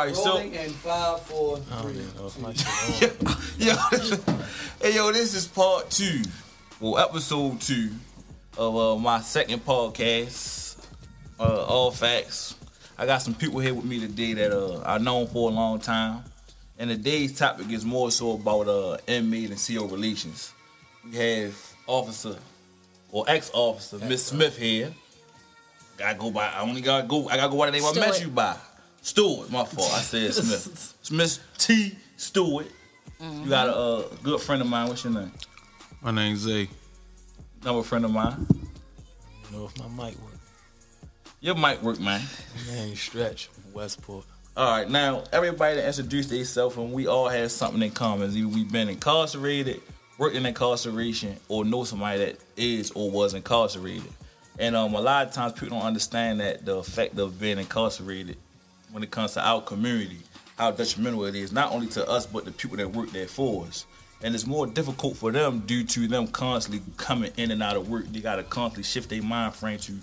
All right, so Rolling in five, four, Oh, three. yeah, that was my yo, hey yo, this is part two, well, episode two of uh, my second podcast. Uh, all facts. I got some people here with me today that uh, I known for a long time, and today's topic is more so about uh, inmate and CO relations. We have officer or ex-officer Miss Smith here. Gotta go by. I only gotta go. I gotta go by the name I met Stewart. you by. Stewart. My fault. I said Smith. Smith T. Stewart. You got a uh, good friend of mine. What's your name? My name's Zay. Another friend of mine. You know if my mic work. Your mic work, man. My name Stretch Westport. All right, now everybody that introduced themselves, and we all have something in common. Either we've been incarcerated, worked in incarceration, or know somebody that is or was incarcerated. And um, a lot of times people don't understand that the effect of being incarcerated when it comes to our community, how detrimental it is, not only to us, but the people that work there for us. And it's more difficult for them due to them constantly coming in and out of work. They got to constantly shift their mind frame to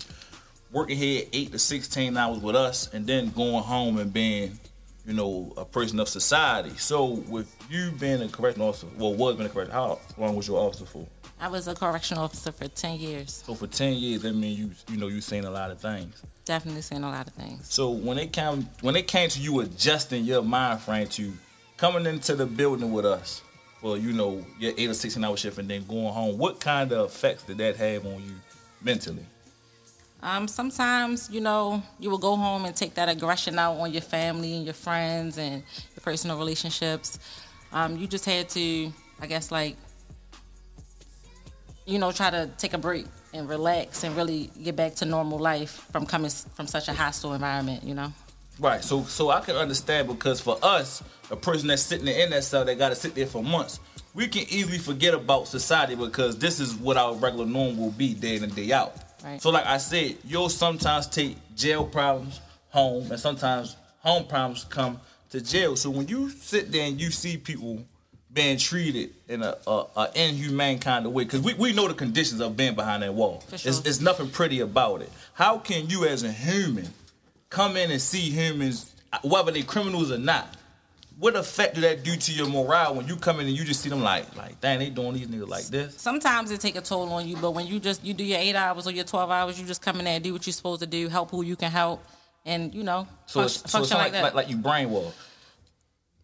working here eight to sixteen hours with us, and then going home and being, you know, a person of society. So with you being a correctional officer, well, was being a correctional, how long was your officer for? I was a correctional officer for 10 years. So for ten years, that means you, you know, you seen a lot of things. Definitely seen a lot of things. So when it came, when it came to you adjusting your mind frame to coming into the building with us for you know your eight or sixteen hour shift and then going home, what kind of effects did that have on you mentally? Um, sometimes, you know, you will go home and take that aggression out on your family and your friends and your personal relationships. Um, you just had to, I guess, like, you know, try to take a break and relax and really get back to normal life from coming from such a hostile environment, you know? Right. So so I can understand because for us, a person that's sitting in that cell they got to sit there for months, we can easily forget about society because this is what our regular norm will be day in and day out. Right. So like I said, you'll sometimes take jail problems home, and sometimes home problems come to jail. So when you sit there and you see people being treated in a, a, a inhumane kind of way, because we, we know the conditions of being behind that wall. For sure. It's, it's nothing pretty about it. How can you as a human come in and see humans, whether they criminals or not, what effect do that do to your morale when you come in and you just see them like, like, dang, they doing these niggas like this? Sometimes it take a toll on you, but when you just you do your eight hours or your twelve hours, you just come in there and do what you're supposed to do, help who you can help, and you know, So it's, so it's like, like that. like, like you brainwashed.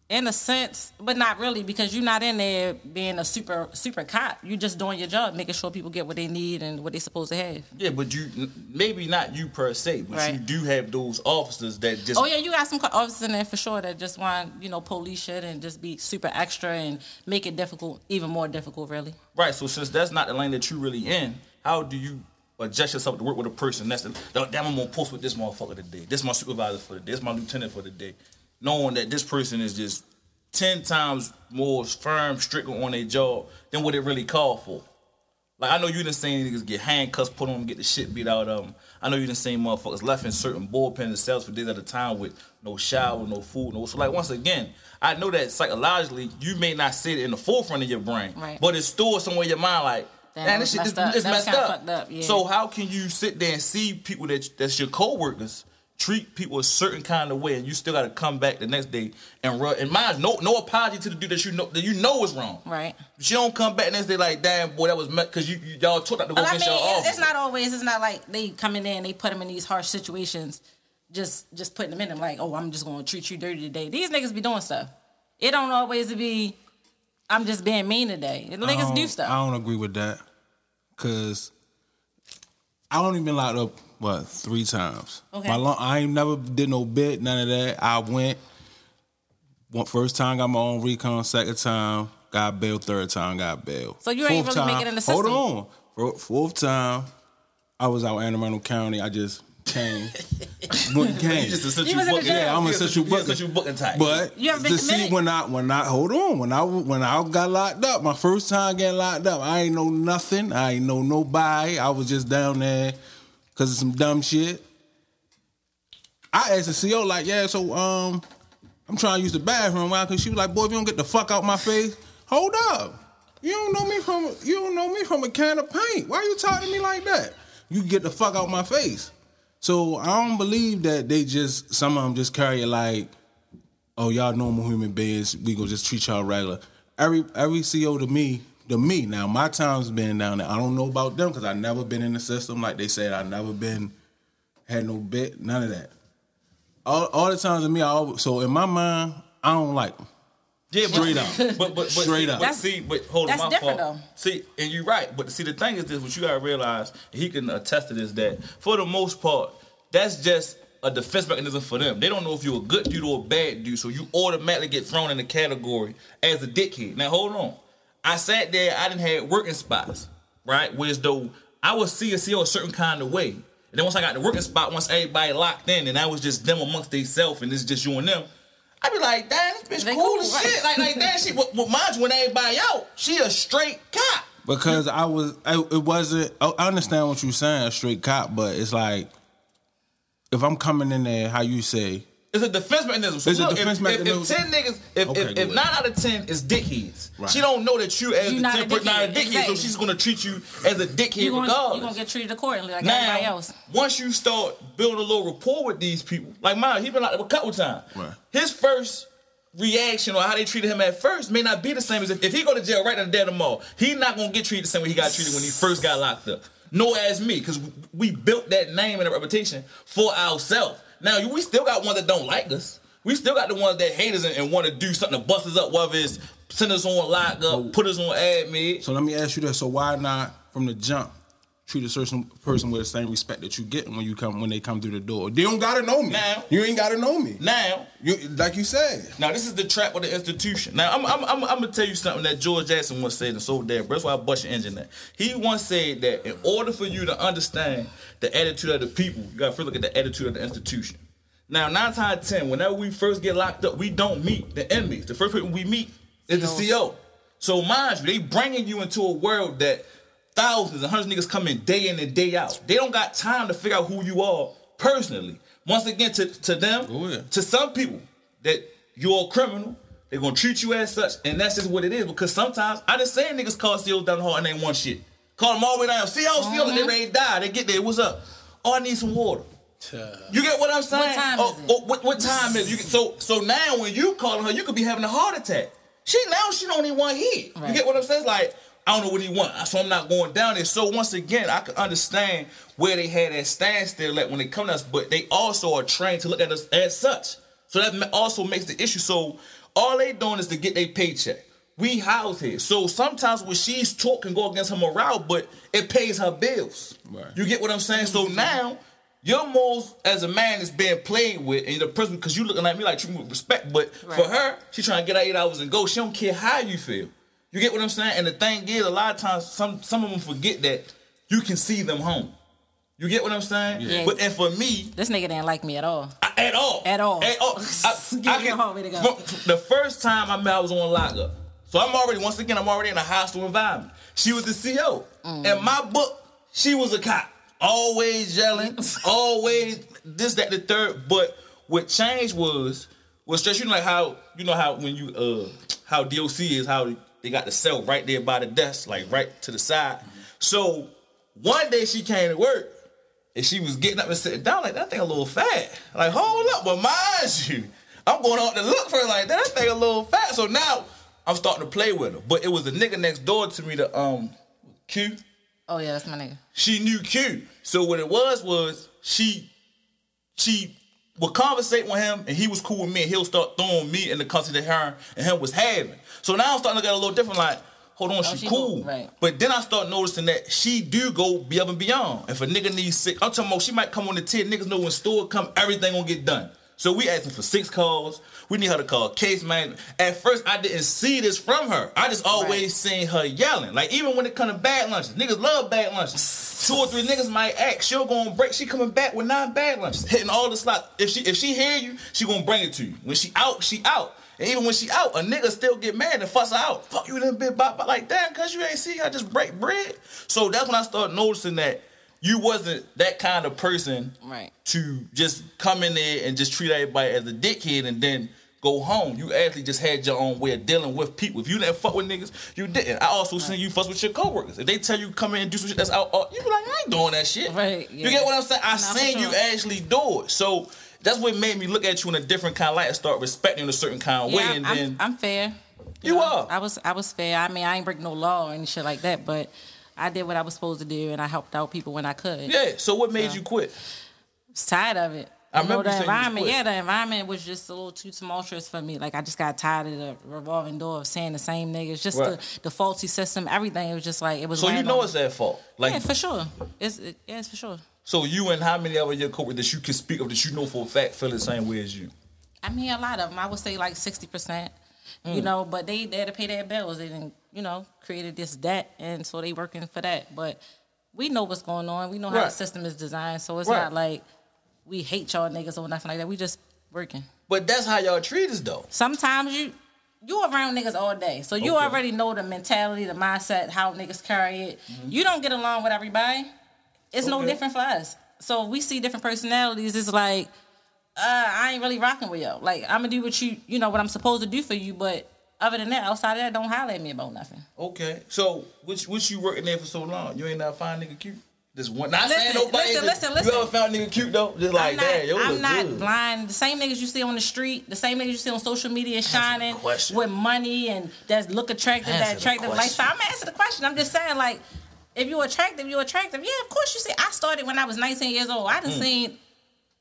In a sense, but not really because you're not in there being a super super cop. You're just doing your job, making sure people get what they need and what they're supposed to have. Yeah, but you maybe not you per se, but you do have those officers that just Oh yeah, you got some officers in there for sure that just want you know police shit and just be super extra and make it difficult, even more difficult, really. right. So since that's not the lane that you really in, how do you adjust yourself to work with a person that's the, damn I'm gonna post with this motherfucker today. This my supervisor for the day. This my lieutenant for the day, knowing that this person is just ten times more firm, stricter on their job than what it really called for. Like I know you done seen niggas get handcuffs put on them, get the shit beat out of them. I know you done seen motherfuckers left in certain bullpens and cells for days at a time with no shower, no food, no. So like once again, I know that psychologically you may not see it in the forefront of your brain, Right. but it's stored somewhere in your mind. Like, Damn, man, this shit is messed up. it's messed up. up, yeah. So how can you sit there and see people that that's your coworkers? Treat people a certain kind of way, and you still got to come back the next day and run. And mind, no, no apology to the dude that you know that you know is wrong. Right. She don't come back the next day like, damn, boy, that was because you, you y'all took that to go But I mean, your it- office. it's not always. It's not like they come in there and they put them in these harsh situations, just just putting them in them like, oh, I'm just gonna treat you dirty today. These niggas be doing stuff. It don't always be. I'm just being mean today. The niggas do stuff. I don't agree with that. Cause I don't even locked up what three times. Okay. My long, I ain't never did no bit, none of that. I went one first time got my own recon, second time got bail, third time got bail. So you ain't Fourth really time, making it in the Hold system. on, Four- fourth time I was out in Anne Arundel County. I just came, Went- came. You just essential You was in booking. jail. Yeah, I'm You essential you booking. booking type. But You ever been to see when I when I hold on when I when I got locked up, my first time getting locked up, I ain't know nothing. I ain't know nobody. I was just down there because of some dumb shit. I asked the CO like, yeah, so um, I'm trying to use the bathroom. Why? Because she was like, boy, if you don't get the fuck out my face, hold up. You don't know me from you don't know me from a can of paint. Why you talking to me like that? You get the fuck out my face. So I don't believe that they just some of them just carry it like oh y'all normal human beings, we gonna just treat y'all regular. Every every CO to me, to me now, my time's been down there. I don't know about them because I never been in the system like they said. I never been had no bit, none of that. All all the times to me, I always, so in my mind, I don't like them. Yeah, Straight but, up. But but, but Straight see, up. But That's- see, but hold on, my different, fault. though. See, and you're right. But see, the thing is this: what you gotta realize, and he can attest to this, that for the most part, that's just a defense mechanism for them. They don't know if you're a good dude or a bad dude, so you automatically get thrown in the category as a dickhead. Now hold on, I sat there, I didn't have working spots, right? Whereas though I would see a CO a certain kind of way. And then once I got the working spot, once everybody locked in, and I was just them amongst themselves, and it's just you and them. I'd be like, damn, this bitch cool, cool, as right. shit. Like, like that shit. But, but mind you, when everybody out, she a straight cop. because I was I, it wasn't I I understand what you're saying a straight cop but it's like if I'm coming in there how you say It's a defense mechanism. So It's a defense if, mechanism. If, if ten niggas, if, Okay, if, if nine out of ten is dickheads, Right. she don't know that you as You the not a ten person not a dickhead, dickhead, so she's gonna treat you as a dickhead You gonna, regardless. you gonna get treated accordingly like everybody else. once you start building a little rapport with these people, like mine, he been like a couple times. Right. His first reaction or how they treated him at first may not be the same as if, if he go to jail right in the dead of tomorrow. He not gonna get treated the same way he got treated when he first got locked up. Nor as me, because we built that name and that reputation for ourselves. Now we still got ones that don't like us. We still got the ones that hate us and, and want to do something to bust us up, whether it's send us on lock up, put us on admit. so let me ask you this so why not from the jump treat a certain person with the same respect that you get when you come when they come through the door they don't gotta know me Now- you ain't gotta know me Now, you like you said Now this is the trap of the institution. Now I'm I'm I'm, I'm gonna tell you something that George Jackson once said, and so damn. That's why I bust your engine. That he once said that in order for you to understand the attitude of the people, you gotta first look at the attitude of the institution. Now nine times out of ten, whenever we first get locked up, we don't meet the inmates. The first person we meet is the CO. So mind you, they bringing you into a world that thousands and hundreds of niggas come in day in and day out. They don't got time to figure out who you are personally. Once again, to, to them, oh, Go ahead. to some people, that you're a criminal, they're gonna treat you as such, and that's just what it is. Because sometimes I just saying niggas call COs down the hall and they want shit. Call them all the way down. CO, CO, and uh-huh. they ready to die. They get there. What's up? Oh, I need some water. You get what I'm saying? time oh, is it? oh, what, what time is it? You get, so so now when you calling her, you could be having a heart attack. She now she don't even want hit. You get what I'm saying? It's like I don't know what he want, so I'm not going down there. So once again, I can understand where they had that standstill at when they come to us, but they also are trained to look at us as such. So that also makes the issue. So all they doing is to get their paycheck. We house here. So sometimes when she's talking go against her morale, but it pays her bills. Right. You get what I'm saying? So now your morals as a man is being played with, and the person because you looking at me like treat me with respect, but for her, she trying to get her eight hours and go. She don't care how you feel. You get what I'm saying? And the thing is, a lot of times, some some of them forget that you can see them home. You get what I'm saying? Yeah. But and for me, This nigga didn't like me at all. I- at all. At all. At all. I, Give I me a can- hallway to go. from- The first time I met, I was on lockup. So I'm already, once again, I'm already in a hostile environment. She was the CO. Mm. In my book, she was a cop. Always yelling, always this, that, the third. But what changed was, was just, you know, like how, you know, how when you, uh, how DOC is, how they got the cell right there by the desk, like right to the side. So one day she came to work and she was getting up and sitting down like that thing a little fat. Like, hold up, but mind you, I'm going out to look for her like that. Thing a little fat. So now I'm starting to play with her. But it was a nigga next door to me, the um Q. Oh yeah, that's my nigga. She knew Q. So what it was was she she would conversate with him and he was cool with me and he'll start throwing me in the country that her and him was having. So now I'm starting to get a little different like, hold on, she, Oh, she cool. cool, right. But then I start noticing that she do go above and beyond. If a nigga needs sick, I'm talking about she might come on the tier. Niggas know when store come, everything gonna get done. So we asking for six calls. We need her to call case man. At first, I didn't see this from her. I just always Right. seen her yelling. Like even when it come to bad lunches, niggas love bad lunches. Two or three niggas might act. She'll go on break. She coming back with nine bad lunches, hitting all the slots. If she if she hear you, she gonna bring it to you. When she out, she out. And even when she out, a nigga still get mad and fuss her out. Fuck you, little bit bop, bop like that, cause you ain't see I just break bread. So that's when I started noticing that you wasn't that kind of person Right. to just come in there and just treat everybody as a dickhead and then go home. You actually just had your own way of dealing with people. If you didn't fuck with niggas, you didn't. I also seen you fuss with your coworkers. If they tell you come in and do some shit that's out, you be like, I ain't doing that shit. Right, You get what I'm saying? I for seen you actually do it. So that's what made me look at you in a different kind of light and start respecting you in a certain kind of Yeah, way. I'm, And I'm- then I'm fair. You know, are. I was I was fair. I mean, I ain't break no law or any shit like that, but I did what I was supposed to do, and I helped out people when I could. yeah. So what made you quit? was tired of it. I You know, remember the environment. Yeah, the environment was just a little too tumultuous for me. Like I just got tired of the revolving door of saying the same niggas, just Right. the, the faulty system, everything. It was just like it was. So you know on it's at fault. Like yeah, for sure. It's it, yeah, it's for sure. so you and how many of your coworkers that you can speak of that you know for a fact feel the same way as you? I mean, a lot of them. I would say like sixty percent. Mm. You know, but they they had to pay their bills. They didn't, you know, created this debt, and so they working for that. But we know what's going on. We know how Right. the system is designed. So it's Right. not like we hate y'all niggas or nothing like that. We just working. But that's how y'all treat us though. sometimes you you around niggas all day, so you Okay. already know the mentality, the mindset, how niggas carry it. You don't get along with everybody. It's no Mm-hmm. Different for us. So we see different personalities. It's like, uh, I ain't really rocking with you. Like I'm gonna do what you, you know, what I'm supposed to do for you, but other than that, outside of that, don't holler at me about nothing. Okay. So which which you working there for so long? You ain't never find nigga cute? Just one not saying Listen, nobody. listen, listen, listen, You ever found nigga cute though? Just like I'm not, that. I'm not good. blind. The same niggas you see on the street, the same niggas you see on social media shining with money and that look attractive, Answer that attractive lifestyle. I'm answering the question. I'm just saying, like, if you're attractive, you're attractive. Yeah, of course you see. I started when I was 19 years old. I done Hmm. seen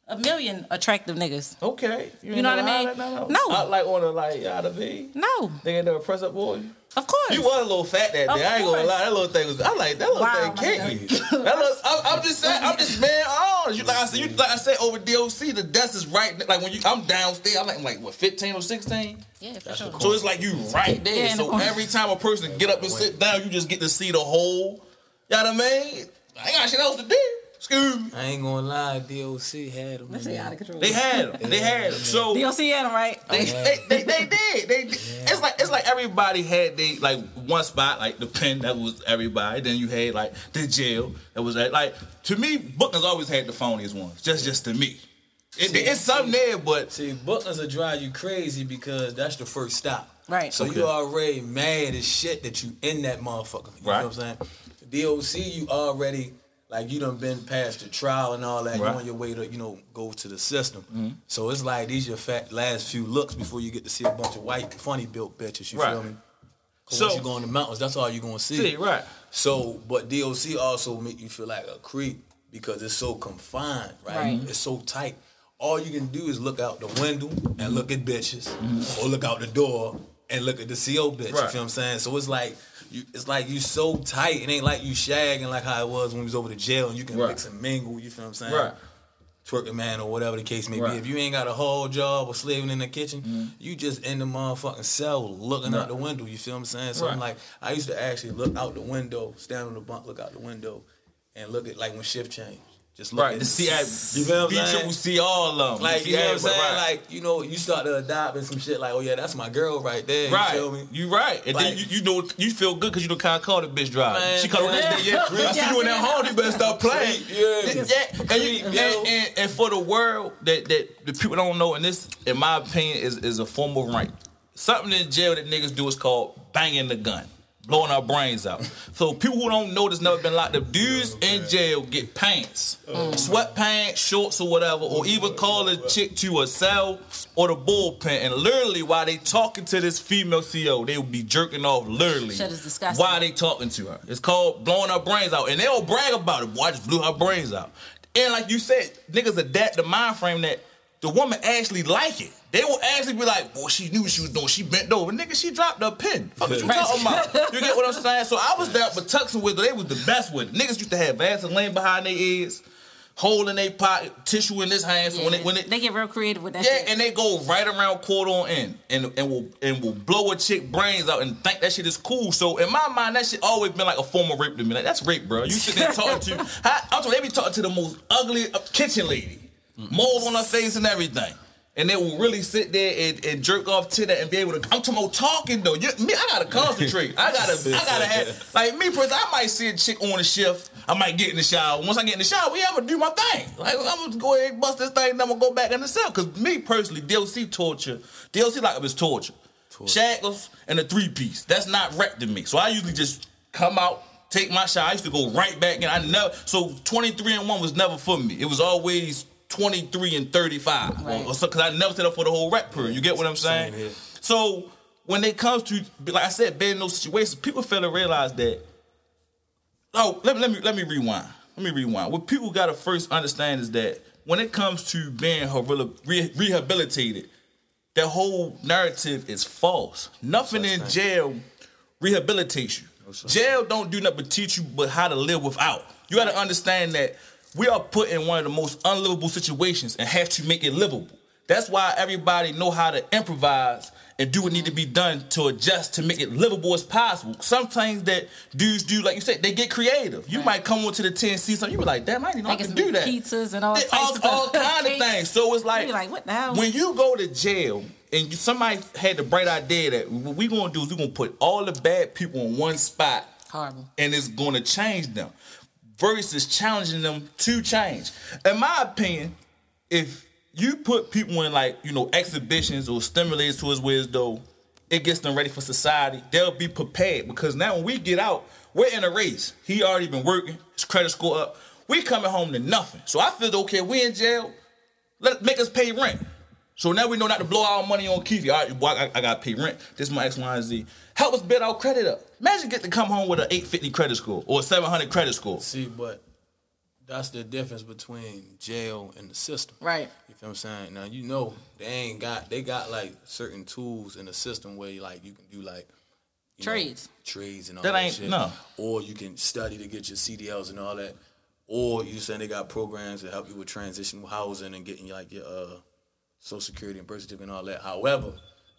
a million attractive niggas. Okay. You know what I mean? No. No. I like on the like out of me. No, They ain't never press up boy. of course. You was a little fat that Of day. I ain't gonna lie. That little thing was. I like that little Wow, thing. my Kick me. That little, I'm, I'm just saying. I'm just man. honest. You like I said. You like I said over DOC. The desk is right. Like when you, I'm downstairs. I'm like, like what, 15 or 16. Yeah, for sure. So it's like you right there. Yeah, in the so every time a person get up and sit down, you just get to see the whole. You know what I mean? I ain't got shit else to do. Excuse me. I ain't gonna lie, DOC had him. This shit out of control. They had him. They had him. So You don't see him, right? They, they, they, they did. They did. It's like it's like everybody had they like one spot like the pen that was everybody. Then you had like the jail that was at, like to me. Bookers always had the phoniest ones. Just just to me, it, See, it's something there, but See, Buckner's will drive you crazy because that's the first stop. Right. So Okay. you already mad as shit that you in that motherfucker. You Right. know what I'm saying? DOC, you already like you done been past the trial and all that. Right. You on your way to you know go to the system. Mm-hmm. So it's like these your fat last few looks before you get to see a bunch of white funny built bitches. You Right. feel me? So- once you go in the mountains, that's all you're gonna see. see right. So, but DOC also make you feel like a creep because it's so confined, right? Right. It's so tight. All you can do is look out the window and look at bitches, Mm-hmm. or look out the door and look at the CO bitch. You Right. feel what I'm saying? So it's like you, it's like you so tight. It ain't like you shagging like how it was when we was over to jail and you can Right. mix and mingle. You feel what I'm saying? Right. Twerking man or whatever the case may Right. be. If you ain't got a whole job or slaving in the kitchen, mm-hmm. you just in the motherfucking cell looking Right. out the window. You feel what I'm saying? So I'm like, I used to actually look out the window, stand on the bunk, look out the window, and look at like when shift change. Just look Right. at To see, I, You feel what I'm saying? triple C all of them. like See you know what I'm saying? right. Like you know, you start to adopt and some shit. Like, oh yeah, that's my girl right there. You Right, feel me? you right, and then you, you know you feel good because you know kind of call the bitch drive. Man, she called the next day, yeah. I see you in that hall. You better stop playing. Yeah. yeah. And, you, and, and, and for the world that that the people don't know, and this, in my opinion, is is a form of rank. Something in jail that niggas do is called banging the gun, blowing our brains out. So people who don't know that's never been locked up, dudes in jail get pants, oh, mm. sweatpants, shorts, or whatever, or even call a chick to a cell or the bullpen, and literally while they talking to this female CO, they will be jerking off literally. Shit is disgusting. While they talking to her, it's called blowing her brains out, and they'll brag about it. Boy, I just blew her brains out. And like you said, niggas adapt the mind frame that the woman actually like it. They will actually be like, boy, she knew what she was doing. She bent over. Nigga, she dropped a pin. Fuck what you talking about? You get what I'm saying? So I was there, but tucking with they was the best with it. Niggas used to have Vaseline behind their ears, hole in their pocket, tissue in this hand. So Yeah, when it when it they get real creative with that yeah, shit. and they go right around quarter on end and and will and will blow a chick brains out and think that shit is cool. So in my mind, that shit always been like a form of rape to me. Like that's rape, bro. You sit there talking to how, I'm talking, they be talking to the most ugly uh, kitchen lady, mold on her face and everything. And they will really sit there and, and jerk off to that and be able to. I'm talking about talking though. You, me, I gotta concentrate. I gotta, I gotta have like me. Personally, I might see a chick on the shift. I might get in the shower. Once I get in the shower, yeah, I'm gonna do my thing. Like I'm gonna go ahead and bust this thing, and I'm gonna go back in the cell. Cause me personally, DLC torture, DLC like it was torture. Shackles and a three piece. That's not rec to me. So I usually just come out, take my shower. I used to go right back in. I never so 23 and one was never for me. It was always 23 and 35. Right. Or so, cause I never set up for the whole rap period. You get what I'm saying? Same. So when it comes to, like I said, being in those situations, people fail to realize that. Oh, let, let me let me rewind. Let me rewind. What people got to first understand is that when it comes to being rehabilitated, the whole narrative is false. Nothing in jail rehabilitates you. Jail don't do nothing but teach you but how to live without. You got to understand that we are put in one of the most unlivable situations and have to make it livable. That's why everybody know how to improvise and do what need to be done to adjust to make it livable as possible. Some things that dudes do, like you said, they get creative. You might come onto the 10 see something, you be like, damn, I didn't know I it's could do that. pizzas and all They- all, of all kind of things. So it's like, like, what when you go to jail and you, somebody had the bright idea that what we gonna do is we're gonna put all the bad people in one spot Horrible. and it's gonna change them versus challenging them to change. In my opinion, if you put people in like, you know, exhibitions or stimulators to his ways though, it gets them ready for society. They'll be prepared because now when we get out, we're in a race. He already been working, his credit score up. We coming home to nothing. So I feel okay, we in jail, let make us pay rent. So now we know not to blow our money on Keith. All right, boy, I, I got to pay rent. This is my X, Y, and Z. Help us build our credit up. Imagine get to come home with an 850 credit score or a 700 credit score. See, but that's the difference between jail and the system. Right. You feel what I'm saying? Now you know they ain't got they got like certain tools in the system where like you can do like you know, Trades. trades and all That that, ain't- shit. no. Or you can study to get your CDLs and all that. Or you saying they got programs to help you with transitional housing and getting like your uh, social security and birth certificate and all that. However,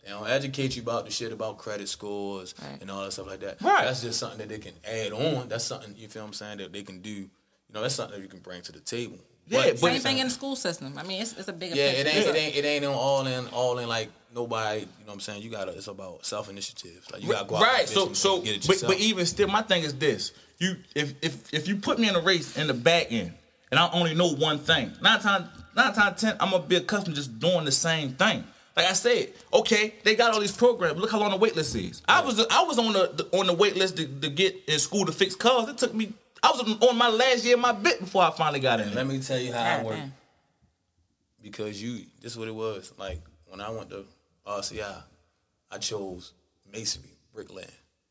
they don't educate you about the shit about credit scores Right. and all that stuff like that. Right. That's just something that they can add on. That's something you feel what I'm saying that they can do. You know, that's something that you can bring to the table. Yeah, but- Same thing in the school system. I mean, it's, it's a bigger Yeah, it ain't, it ain't, it ain't on all in, all in like nobody. You know what I'm saying? You gotta. It's about self initiative. Like you gotta go out right. So so, and get it but, but even still, my thing is this: you if if if you put me in a race in the back end, and I only know one thing, nine times nine times ten, I'm gonna be accustomed to just doing the same thing. Like I said, okay, they got all these programs. Look how long the wait list is. I was I was on the, the on the wait list to, to get in school to fix cars. It took me. I was on my last year of my bit before I finally got in. Let me tell you how I God work. damn. Because you, this is what it was. Like when I went to RCI, I chose masonry, bricklaying.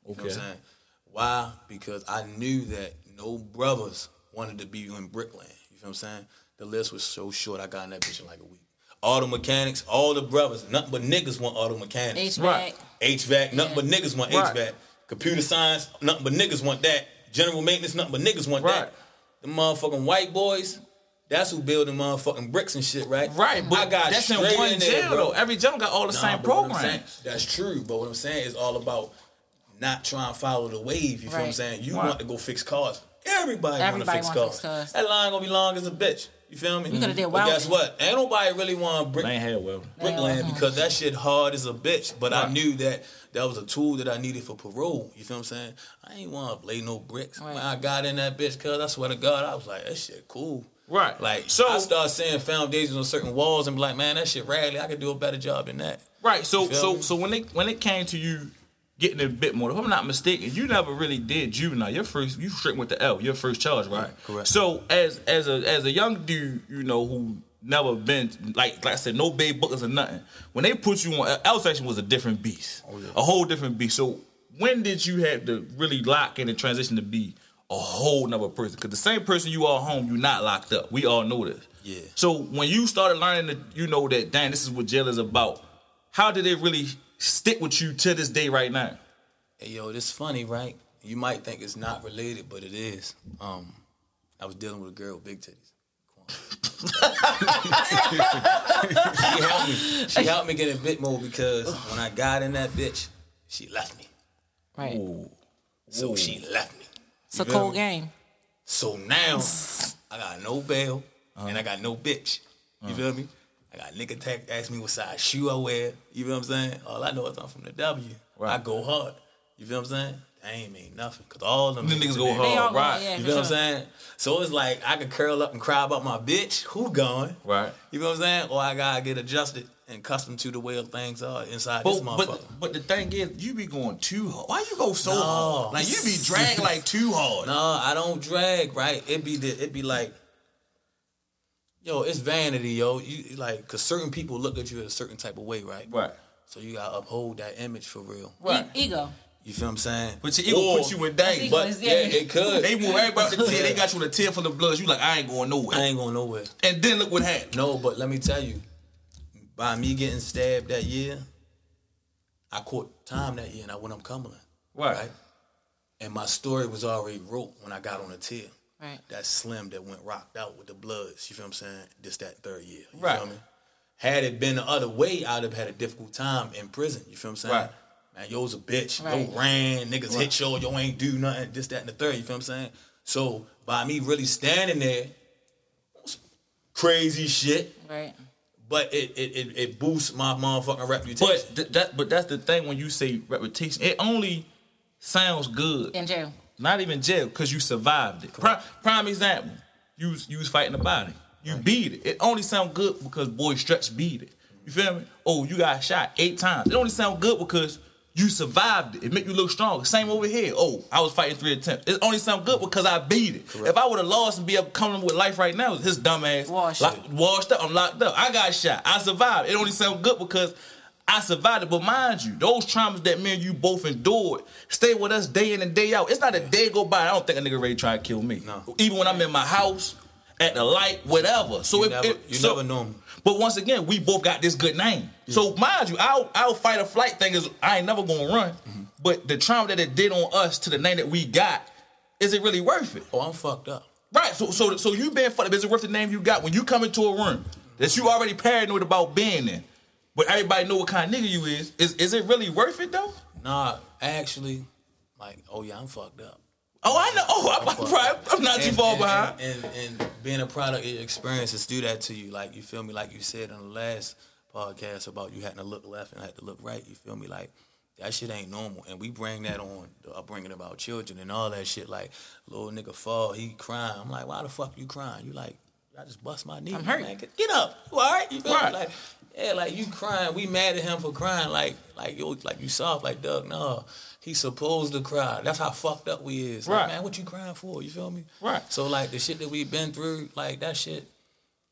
You know what I'm saying? Why? Because I knew that no brothers wanted to be in bricklaying. You feel what I'm saying? The list was so short. I got in that bitch in like a week. Auto mechanics, all the brothers, nothing but niggas want auto mechanics. HVAC. Right. HVAC, nothing but niggas want Right. HVAC. Computer science, nothing but niggas want that. General maintenance, nothing but niggas want Right. that. The motherfucking white boys, that's who building motherfucking bricks and shit, right? Right, but I got that's in one in there, jail bro. though. Every jail got all the Nah, same but saying- programs. That's true, but what I'm saying is all about not trying to follow the wave. You feel what I'm saying? You Right. want to go fix cars. Everybody, want to Everybody fix wanna fix cars. That line gonna be long as a bitch. You feel me? You coulda did But guess what? Ain't nobody really want brick They ain't had well. bricklaying because that shit hard as a bitch. But I knew that that was a tool that I needed for parole. You feel what I'm saying? I ain't want to lay no bricks. Right. When I got in that bitch, cause I swear to God, I was like, that shit cool. Right. Like, So- so I start seeing foundations on certain walls and be like, man, that shit raggedy. I could do a better job than that. Right. So so me? so when it when it came to you getting a bit more, if I'm not mistaken, you never really did juvenile. Your first you straight went to L, your first charge, right? correct. So as as a as a young dude, you know, who never been like like I said, no baby bookers or nothing. When they put you on L section was a different beast. Oh, a whole different beast. So when did you have to really lock in and transition to be a whole nother person? Because the same person you are home, you're not locked up. We all know this. Yeah. So when you started learning that you know that dang, this is what jail is about, how did it really stick with you to this day right now? Hey, yo, this funny, right? You might think it's not related, but it is. Um, I was dealing with a girl with big titties. she helped me. She helped me get a bit more because when I got in that bitch, she left me. Right. So she left me. It's a You feel cold me? game. So now I got no bail and I got no bitch. You feel me? I got nigga tech ask me what size shoe I wear. You feel what I'm saying? All I know is I'm from the W. I Right. go hard. You feel what I'm saying? That ain't mean nothing. Cause all them Them niggas in go hard. They all go- right. yeah, You for feel what I'm saying? So it's like I could curl up and cry about my bitch. Who gone? Right. You feel what I'm saying? Or I gotta get adjusted and accustomed to the way things are inside this motherfucker. but but the thing is, you be going too hard. Why you go so No. hard? Like you be dragged like too hard. No, I don't drag, right? It be the, it be like yo, it's vanity, yo. You like, cause certain people look at you in a certain type of way, right? Right. So you gotta uphold that image for real. Right. E- ego. You feel what I'm saying? But your ego Or- puts you in danger. But yeah, yeah. it could. They move everybody to the 10. They got you with a 10 full of bloods. You like, I ain't going nowhere. I ain't going nowhere. And then look what happened. No, but let me tell you, by me getting stabbed that year, I caught time that year and I went up Cumberland. Right. And my story was already wrote when I got on the tier. Right. That slim that went rocked out with the bloods. You feel what I'm saying? This that third year. You Right. feel me? Had it been the other way, I'd have had a difficult time in prison. You feel what I'm saying? Right. Man, yo was a bitch. Right. Yo ran, niggas hit yo, yo ain't do nothing, this, that, and the third. You feel what I'm saying? So by me really standing there, crazy shit, Right. but it it, it, it boosts my motherfucking reputation. But th- that, but that's the thing when you say reputation, it only sounds good. In jail. Not even jail, because you survived it. Prime, prime example, you was, you was fighting the body. You beat it. It only sound good because boy Stretch beat it. You feel me? Oh, you got shot eight times. It only sound good because you survived it. It make you look strong. Same over here. Oh, I was fighting three attempts. It only sound good because I beat it. If I would have lost and be up coming with life right now, his dumb ass Washed. washed up. I'm locked up. I got shot. I survived. It only sound good because I survived it. But mind you, those traumas that me and you both endured stay with us day in and day out. It's not a day go by. I don't think a nigga ready to try to kill me. No. Even when I'm in my house, at the light, whatever. So You it, never- you so- never know 'em. But once again, we both got this good name. So mind you, our our fight or flight thing is I ain't never gonna run. Mm-hmm. But the trauma that it did on us to the name that we got, is it really worth it? oh, I'm fucked up. Right. So so so you being fucked up, is it worth the name you got when you come into a room that you already paranoid about being in? But everybody know what kind of nigga you is. Is is it really worth it though? Nah, actually, like, oh yeah, I'm fucked up. Oh, I know. Oh, I'm, I'm, probably, I'm not too And- far and, behind. And, and, and being a product of your experiences do that to you. Like you feel me? Like you said on the last podcast about you having to look left and I had to look right. You feel me? Like that shit ain't normal. And we bring that on the upbringing of our children and all that shit. Like little nigga fall, he crying. I'm like, why the fuck you crying? You like, I just bust my knee. I'm hurt. Man, get, get up. You all right? You feel Right. me? Like, yeah, like you crying. We mad at him for crying. Like, like yo, like you soft. Like Doug, no. He's supposed to cry. That's how fucked up we is. Like, Right. man, what you crying for? You feel me? Right. So like the shit that we've been through, like that shit,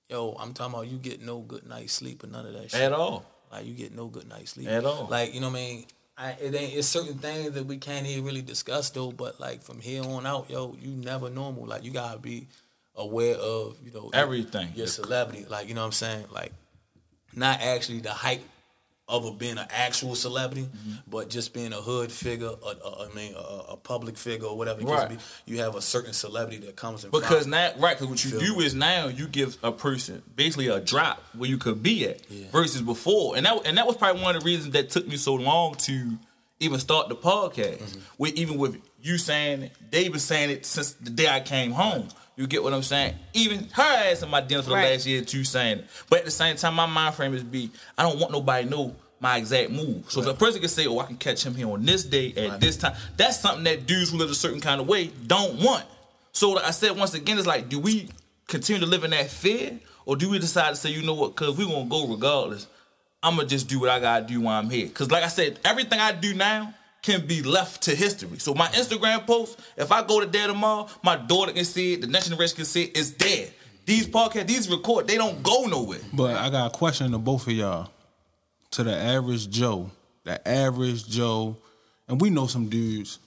yo, I'm talking about you get no good night's sleep or none of that shit. At all. Like you get no good night's sleep. At all. Like, you know what I mean? I, it ain't it's certain things that we can't even really discuss though, but like from here on out, yo, you never normal. Like you gotta be aware of, you know, Everything. Your celebrity. Like, you know what I'm saying? Like not actually the hype of a, being an actual celebrity, Mm-hmm. but just being a hood figure, a, a, I mean, a, a public figure or whatever. it Right. Be. You have a certain celebrity that comes in Because now, right? Because what you Feel do me? is now you give a person basically a drop where you could be at Yeah. versus before, and that and that was probably one of the reasons that took me so long to even start the podcast. Mm-hmm. With even with you saying it, David saying it since the day I came home. You get what I'm saying? Even her ass in my dinner for the Right. last year or two saying it. But at the same time, my mind frame is be I don't want nobody to know my exact move. So if a person can say, "Oh, I can catch him here on this day at Right. this time," that's something that dudes who live a certain kind of way don't want. So like I said once again, it's like, do we continue to live in that fear, or do we decide to say, you know what, because we're gonna go regardless. I'm gonna just do what I gotta do while I'm here. Because like I said, everything I do now can be left to history. So my Instagram post, if I go to there tomorrow, my daughter can see it, the next generation can see it. It's dead. These podcasts, these record, they don't go nowhere. But I got a question to both of y'all. To the average Joe, the average Joe, and we know some dudes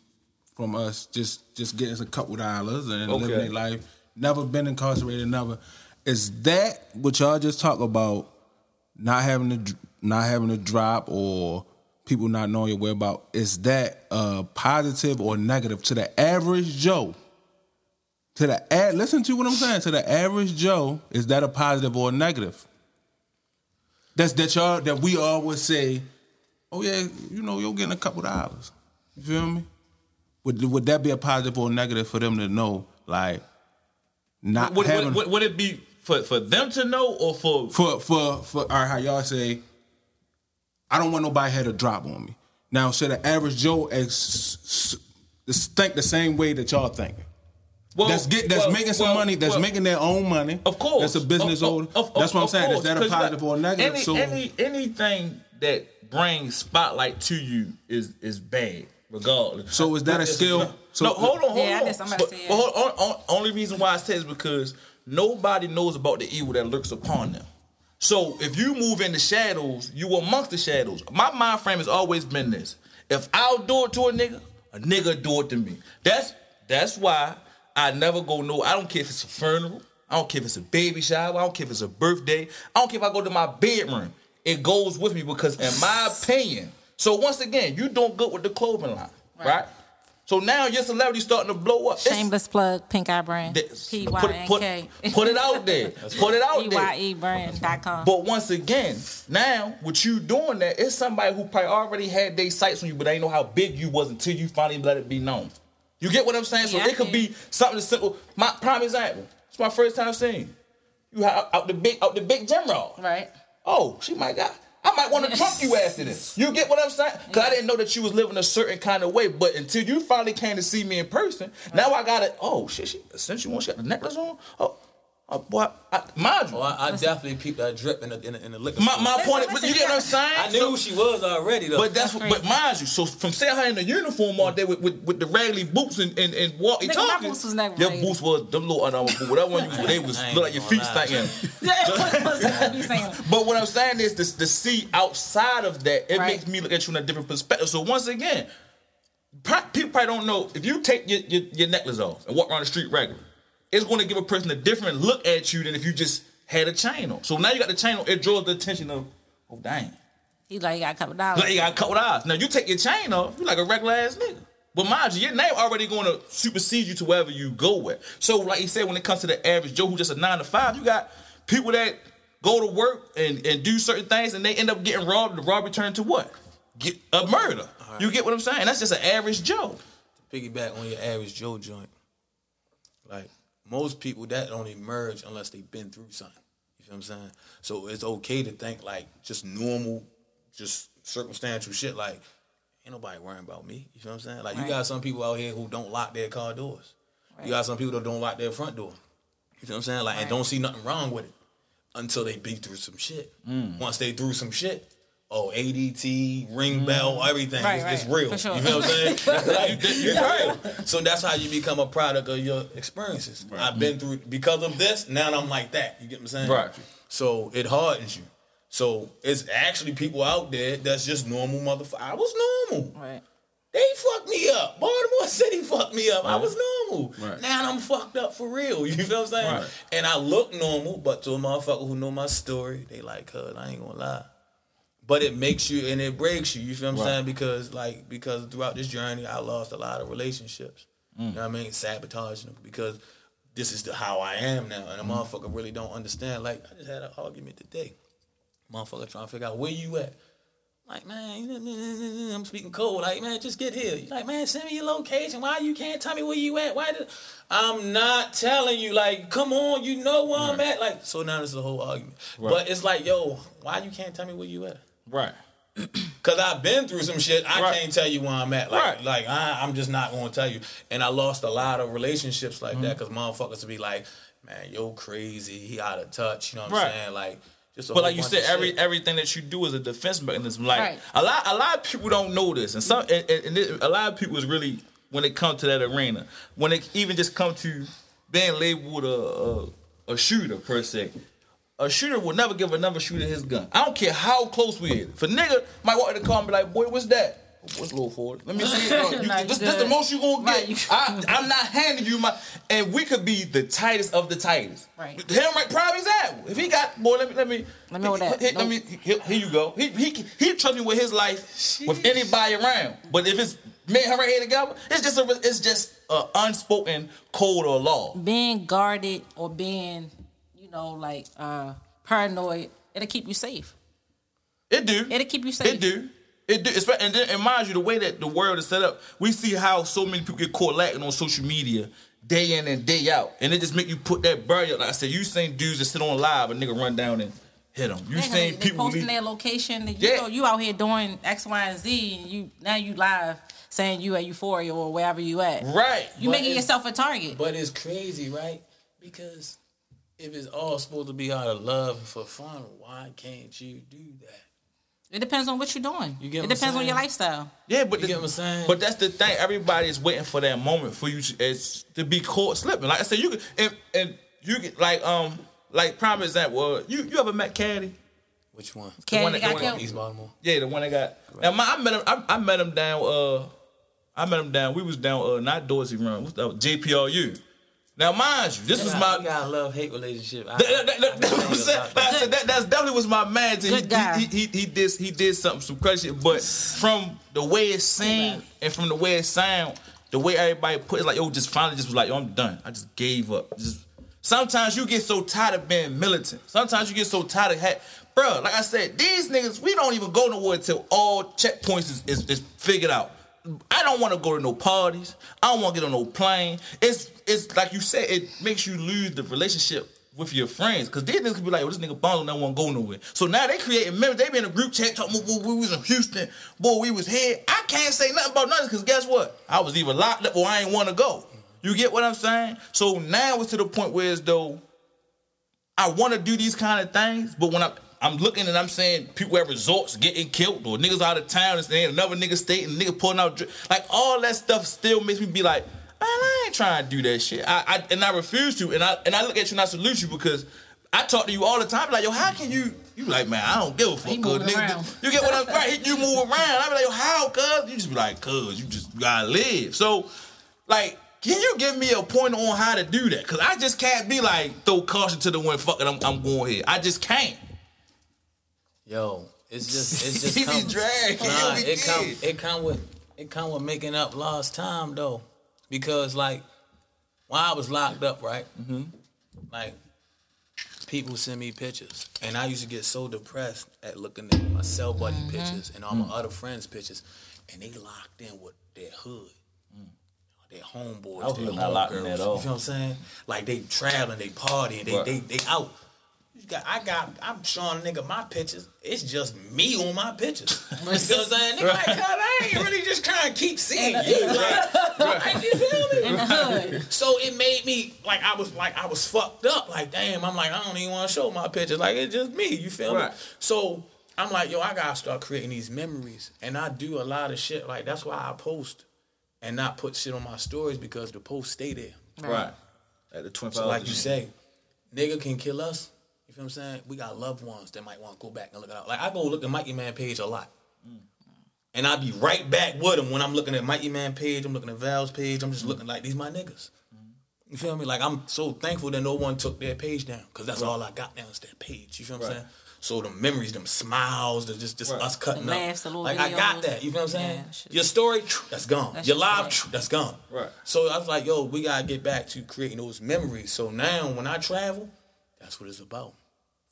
from us just just getting a couple dollars and Okay. living their life, never been incarcerated, never. Is that what y'all just talk about? Not having to not having to drop or people not knowing your whereabouts. Is that uh, positive or negative to the average Joe? To the ad, listen to what I'm saying. To the average Joe, is that a positive or a negative? That's that y'all that we always say, oh yeah, you know, you're getting a couple dollars. You feel me? Would would that be a positive or negative for them to know, like, not Would, having would, would, would it be for, for them to know or for for for for all right, how y'all say, I don't want nobody had a drop on me. Now, should the average Joe ex- think the same way that y'all think? well, that's get that's well, making some well, money. That's well, making their own money. Of course, that's a business Of- owner. of- of- that's what I'm saying. course, Is that a 'cause positive or a negative? Any, so any anything that brings spotlight to you is is bad, regardless. so is that a skill? So no, hold on, hold Yeah, I on. guess I'm But- say but hold on, on- only reason why I say is because nobody knows about the evil that lurks upon them. So if you move in the shadows, you amongst the shadows. My mind frame has always been this: if I'll do it to a nigga, a nigga do it to me. That's that's why I never go no. I don't care if it's a funeral. I don't care if it's a baby shower. I don't care if it's a birthday. I don't care if I go to my bedroom. It goes with me because, in my opinion. So once again, you doing good with the clothing line, right? Right. So now your celebrity starting to blow up. It's- Shameless plug, Pink Eye Brand. this- P put, it- put, N K. put it out there. Put it out there. E brand.com. But once again, now with you doing that, it's somebody who probably already had their sights on you, but they know how big you was until you finally let it be known. You get what I'm saying? So Yeah, I it could be something as simple. My prime example. It's my first time seeing you. You out, out the big out the big gym roll. Right. Oh, she might got. I might want to trump you after this. You get what I'm saying? Cause I didn't know that you was living a certain kind of way. But until you finally came to see me in person, now I got it. Oh shit! She since you want, she got the necklace on. Oh, oh boy, I, mind you, Oh, I, I definitely peeped that drip in the in the, in the liquor. my my Listen, point. Is, listen, you get what I'm saying? I knew So- who she was already though. but that's, That's what, but crazy. mind you, so from seeing her in the uniform all day with, with, with the raggedy boots and and, and walkie Nigga, my talking, boots was never your boots was them little under boot. Whatever one you they was look like your gonna feet lie. stinking. You? But what I'm saying is this to see outside of that, it Right. makes me look at you in a different perspective. So once again, pro- people probably don't know if you take your, your, your necklace off and walk around the street regular, it's going to give a person a different look at you than if you just had a chain on. So now you got the chain on, it draws the attention of, oh dang. He like, he got a couple dollars. Like you got a couple dollars. Now you take your chain off, you like a regular ass nigga. But mind you, your name already going to supersede you to wherever you go with. So like you said, when it comes to the average Joe who just a nine to five, you got people that go to work and, and do certain things and they end up getting robbed. The robbery turned to what? Get a murder. You get what I'm saying? That's just an average Joe. To piggyback on your average Joe joint. Like most people that don't emerge unless they've been through something. You feel what I'm saying? So it's okay to think like just normal, just circumstantial shit. Like ain't nobody worrying about me. You feel what I'm saying? Like Right. you got some people out here who don't lock their car doors. You got some people that don't lock their front door. You feel what I'm saying? Like and don't see nothing wrong with it until they be through some shit. Mm. Once they through some shit. Oh, ADT, ring mm. bell, everything. Right, it's, it's real. For sure. You feel what I'm saying? Like, it's real. So that's how you become a product of your experiences. I've been through because of this. Now I'm like that. You get what I'm saying? Right. So it hardens you. So it's actually people out there that's just normal motherfucker. I was normal. Right. They fucked me up. Baltimore City fucked me up. I was normal. Right. Now I'm fucked up for real. You feel what I'm saying? Right. And I look normal, but to a motherfucker who know my story, they like, cuz I ain't gonna lie. But it makes you and it breaks you. You feel what I'm Right. saying? Because like because throughout this journey, I lost a lot of relationships. You mm. know what I mean? Sabotaging them because this is the, how I am now, and a mm-hmm. motherfucker really don't understand. Like I just had an argument today. Motherfucker trying to figure out where you at. Like, man, I'm speaking cold. Like, man, just get here. You like, man, send me your location. Why you can't tell me where you at? Why did I'm not telling you? Like, come on, you know where I'm at. Like, so now this is a whole argument. But it's like, yo, why you can't tell me where you at? Right. Cause I've been through some shit. I Right. can't tell you where I'm at. Like, Right. like I, I'm just not going to tell you. And I lost a lot of relationships like Mm-hmm. that because motherfuckers would be like, man, yo crazy. He out of touch. You know what Right. I'm saying? Like, just. A But whole like you said, every shit. everything that you do is a defense mechanism. Like Right. a lot, a lot of people don't know this, and some, and, and- and it- a lot of people is really when it comes to that arena, when it even just come to being labeled a, a a shooter per se. A shooter will never give another shooter his gun. I don't care how close we is. If a nigga might walk in the car and be like, "Boy, what's that?" What's low for it? Let me see. it. You- this, this the most you gonna get. you- I, I'm not handing you my. And we could be the tightest of the tightest. Right. Him right, prime example. If he got boy, let me let me Let me know that. Here, let me here, here you go. He he he trust me with his life with anybody around. But if it's me and her right here together, it's just a it's just a unspoken code or law. Being guarded or being, know, like uh paranoid, it'll keep you safe. It do. It'll keep you safe. It do. It do. Espe- And then, and mind you, the way that the world is set up, we see how so many people get caught lacking on social media day in and day out, and it just make you put that barrier. Like I said, you seen dudes that sit on live, a nigga run down and hit them. You Yeah, seen they people posting leave. their location. You Yeah. know, you out here doing X, Y, and Z, and you now you live saying you at Euphoria or wherever you at. right. You But making yourself a target. But it's crazy, right? Because if it's all supposed to be out of love and for fun, why can't you do that? It depends on what you're doing. You get it what I'm depends on your lifestyle. Yeah, but You the- get what I'm saying? But that's the thing. Everybody is waiting for that moment for you to, as, to be caught slipping. Like I said, you can and, and you get like um like prime example. Uh, you you ever met Caddy? Which one? Caddy one that- got the one that killed. East Baltimore. Yeah, the one that got. Now my, I met him. I, I met him down. Uh, I met him down. We was down. Uh, not Dorsey Run. What's that? JPRU. Now mind you, this was my. we got a love hate relationship. I- That, that's definitely was my man. He, guy. he, he, he did he did something some crazy shit, but from the way it sang and from the way it sound, the way everybody put it, like yo, just finally just was like yo, I'm done. I just gave up. Just sometimes you get so tired of being militant. Sometimes you get so tired of hat. bro. Like I said, these niggas we don't even go nowhere until all checkpoints is, is, is figured out. I don't want to go to no parties. I don't want to get on no plane. It's it's like you said, it makes you lose the relationship with your friends. Cause these niggas could be like, oh, this nigga Bonzo don't want to go nowhere. So now they creating memories. They be in a group chat talking, we was in Houston, boy, we was here. I can't say nothing about nothing because guess what? I was either locked up or I ain't want to go. You get what I'm saying? So now it's to the point where it's though I want to do these kind of things, but when I'm I'm looking and I'm saying people at resorts getting killed or niggas out of town and staying in another nigga state and nigga pulling out dri- like all that stuff still makes me be like, man, I ain't trying to do that shit. I, I and I refuse to and I and I look at you and I salute you because I talk to you all the time like yo, how can you? You like man, I don't give a fuck. Cuz nigga, you get what I'm right? You move around. I be like yo, how? Cuz you just be like, cuz you just gotta live. So like. Can you give me a point on how to do that? Cause I just can't be like throw caution to the wind. Fuck it, I'm, I'm going here. I just can't. Yo, it's just it's just come. Nah, it come it come with it come with making up lost time though, because like when I was locked up, right? Mm-hmm. Like people send me pictures, and I used to get so depressed at looking at my cell buddy mm-hmm. pictures and all my mm. other friends' pictures, and they locked in with their hood. Mm. Their homeboys, I was their not locked in homegirls. You feel what I'm saying? Like they traveling, they partying, they Right. they they out. You got, I got, I'm showing a nigga my pictures. It's just me on my pictures. You know what I'm saying? Nigga, like, God, I ain't really just trying to keep seeing you. Like, like, you feel me? in the hood. So it made me like I was like I was fucked up. Like damn, I'm like I don't even want to show my pictures. Like it's just me. You feel Right. me? So I'm like yo, I gotta start creating these memories, and I do a lot of shit. Like that's why I post and not put shit on my stories because the posts stay there. Right. At the Twin So Towers. like you say, nigga can kill us. You feel what I'm saying? We got loved ones that might want to go back and look it out. Like I go look at Mikey Man page a lot. Mm. And I be right back with him when I'm looking at Mikey Man page, I'm looking at Val's page, I'm just mm. looking like these my niggas. Mm. You feel me? Like I'm so thankful that no one took their page down. Cause that's all I got now is that page. You feel what I'm Right. saying? So the memories, them smiles, the just just Right. us cutting The laughs, the up. little Like I got that. You feel what I'm saying? Yeah. Your story, that's gone. That's Your just live, right. that's gone. Right. So I was like, yo, we gotta get back to creating those memories. So now when I travel, that's what it's about.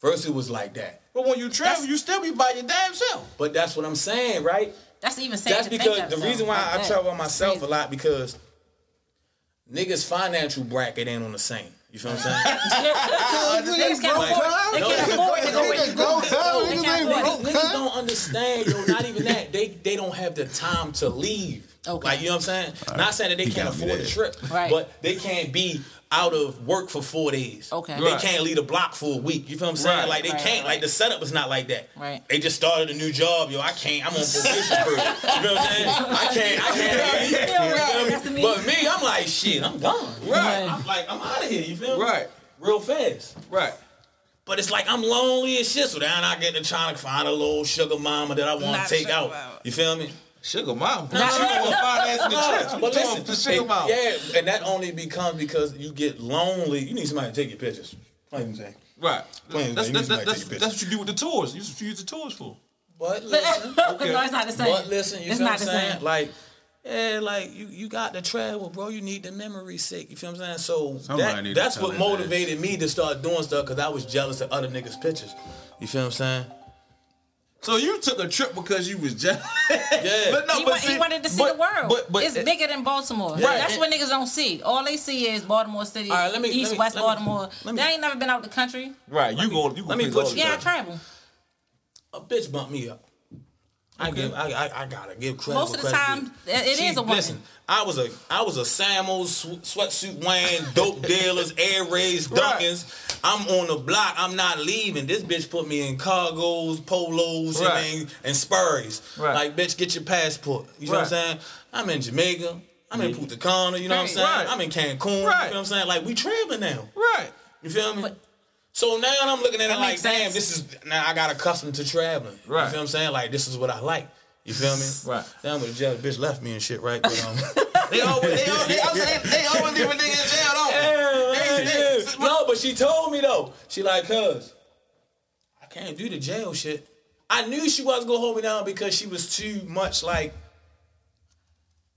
First it was like that. But when you travel, That's- you still be by your damn self. But that's what I'm saying, right? That's even sad That's to because think of, the though, reason why like I that. travel by myself a lot because niggas' financial bracket ain't on the same. You feel what I'm saying? Niggas can't Like, afford. They no, can't afford to go with. Go, go, They niggas can't afford niggas don't understand, yo. Not even that. They they don't have the time to leave. Okay. Like you know what I'm saying? Not saying that they He can't afford the trip, Right. but they can't be out of work for four days. Okay. They can't leave the block for a week. You feel what I'm saying? Right. Like they Right, can't. Like the setup is not like that. Right. They just started a new job, yo. I can't. I'm on probation period. You know what I'm saying? I can't. I can't. Yeah, You feel me? that's. But me, I'm like shit. I'm gone. Right. I'm like I'm out of here. You feel me? Right. Real fast. Right. But it's like I'm lonely as shit. So then I get to trying to find a little sugar mama that I want to take sugar out. You feel me? Sugar mom. Nah. Sugar mom financing the trip. But Listen, listen, the sugar it- mom. yeah, and that only becomes because you get lonely. You need somebody to take your pictures. Plain and simple. Right. Plain That's, Jane, that's, that's, that's what you do with the tours. You what you use the tours for. But listen, no, it's not the same. but listen, you it's feel not what I'm saying? same. Like, yeah, like you, you got to travel, bro. You need the memory sake. You feel what I'm saying? So Somebody that, that's what his ass. motivated me to start doing stuff because I was jealous of other niggas' pictures. You feel what I'm saying? So you took a trip because you was jealous. Yeah. but no, He, but wa- see, he wanted to see but- the world. But, but it's bigger than Baltimore. Right. That's what niggas don't see. All they see is Baltimore City, All right, let me- East, let me- West let me- Baltimore. let me- they ain't never been out the country. Right. You go. You go. let me places put you- Yeah, I time. travel. A bitch bumped me up. I give, I, I, I gotta give credit. Most of the credit time, it- She- is a woman. Listen, I was a, I was a Samo sw- sweatsuit wearing, dope dealers, air Right. Dunkins. I'm on the block. I'm not leaving. This bitch put me in cargos, polos, Right. and, and Sperrys. Right. Like, bitch, get your passport. You know what I'm saying? I'm in Jamaica. I'm in Punta Cana. You know what I'm saying? Right. I'm in Cancun. You know Right. what I'm saying? Like, we traveling now. Right. You feel me? But- so now I'm looking at it like, makes damn, this is now I got accustomed to traveling. Right. You feel what I'm saying? Like this is what I like. You feel me? Right. Damn, but the jail bitch left me and shit, right? But, um, They always, they always, they, I'm saying, they always leave a nigga in jail, don't they? They- they- no, but she told me though. She like, cuz I can't do the jail shit. I knew she wasn't gonna hold me down because she was too much like.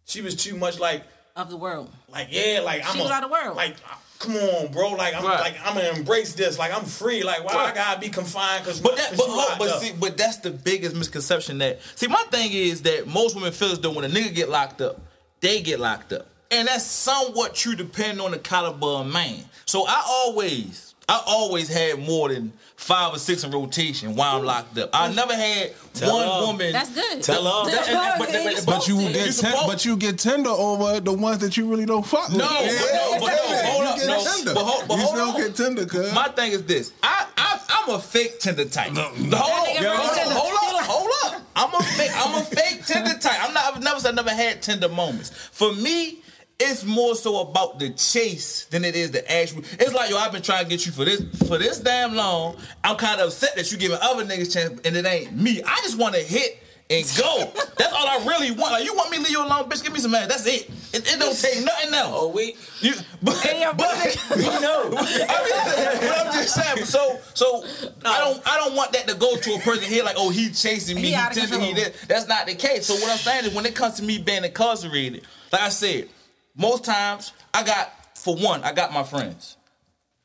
She was too much like, Of the world. like yeah, like I'm She was a- out of the world. Like, come on, bro. Like I'm Right. like I'm gonna embrace this. Like I'm free. Like why I gotta be confined? Cause But that, cause but, you but see, but that's the biggest misconception that. See, my thing is that most women feel as though when a nigga get locked up, they get locked up, and that's somewhat true depending on the caliber of man. So I always, I always had more than five or six in rotation while I'm locked up. I never had Tell one her. woman. That's good. Tell her. That- and- but- but- But you You get ten, but you get tender over the ones that you really don't fuck with. No, but no, but no, hold you up, get no, tender. but hold- but you hold still on. get tender, cuz. My thing is this. I, I I'm a fake tender type. hold on, nigga hold really on, hold up, hold up. I'm a fake. I'm a fake tender type. I'm not. I've never said I never had tender moments. For me. It's more so about the chase than it is the actual. It's like yo, I've been trying to get you for this for this damn long. I'm kind of upset that you giving other niggas chance and it ain't me. I just want to hit and go. That's all I really want. Like you want me to leave you alone, bitch? Give me some ass. That's it. It, it don't take nothing else. Oh we. You, but, Hey, but, We know. I mean, but I'm just saying. So, so I don't, I don't want that to go to a person here like, oh, he chasing me, He he, out of tempting me. That's not the case. So what I'm saying is, when it comes to me being incarcerated, like I said, most times I got, for one, I got my friends.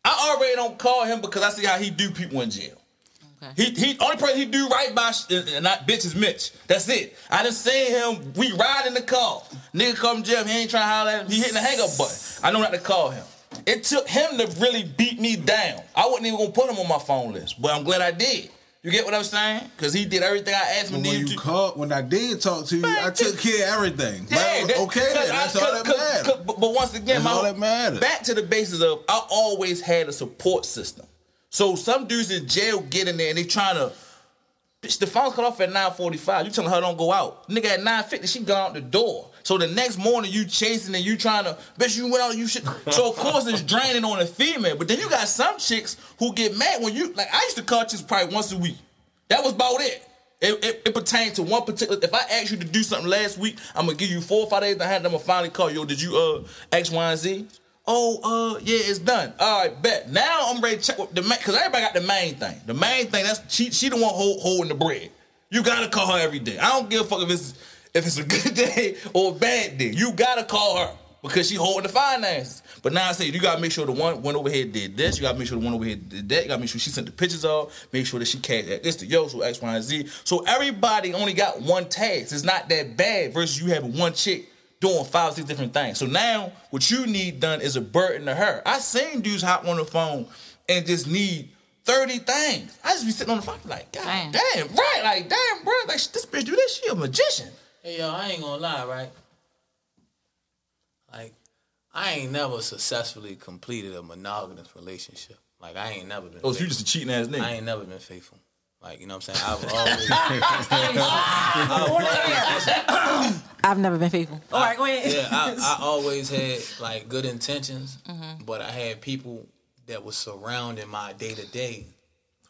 I already don't call him because I see how he do people in jail. Okay. He he only person he do right by sh- and not bitch is Mitch. That's it. I done seen him. We ride in the car. Nigga come Jeff. He ain't trying to holler at him. He hitting the hang up button. I know not to call him. It took him to really beat me down. I wasn't even gonna put him on my phone list, but I'm glad I did. You get what I'm saying? Because he did everything I asked him to when do. you called, when I did talk to you, Man, I took care of everything. Yeah, that- okay, then, I- that's all that matters. But, but once again, That's my all that matters. back to the basis of I always had a support system. So some dudes in jail get in there and they trying to. Bitch, the phone's cut off at 9:45. You telling her don't go out. Nigga at 9:50, she gone out the door. So the next morning you chasing and you trying to, bitch, you went out, you should. So of course it's draining on a female. But then you got some chicks who get mad when you like. I used to call chicks probably once a week. That was about it. It, it, it pertained to one particular. If I asked you to do something last week, I'm gonna give you four or five days. Them. I'm gonna finally call yo. Did you uh X, Y, and Z? Oh, uh, yeah, it's done. All right, bet. Now I'm ready to check with the main, cause everybody got the main thing. The main thing that's she she the one hold, holding the bread. You gotta call her every day. I don't give a fuck if it's if it's a good day or a bad day. You gotta call her because she holding the finances. But now I say you gotta make sure the one one over here did this. You gotta make sure the one over here did that. You gotta make sure she sent the pictures off. Make sure that she cashed that this to yo so X, Y, and Z. So everybody only got one task. It's not that bad versus you having one chick doing five, six different things. So now what you need done is a burden to her. I seen dudes hop on the phone and just need 30 things. I just be sitting on the phone like, God Damn. damn, right, like damn, bro, like this bitch do this, she a magician. Hey yo, I ain't gonna lie, right? Like, I ain't never successfully completed a monogamous relationship. Like, I ain't never been. Oh, so you faithful. just a cheating ass nigga. I ain't never been faithful. Like, you know what I'm saying? I've always. I've never been faithful. All right, go ahead. yeah, I, I always had like good intentions, Mm-hmm. but I had people that was surrounding my day to day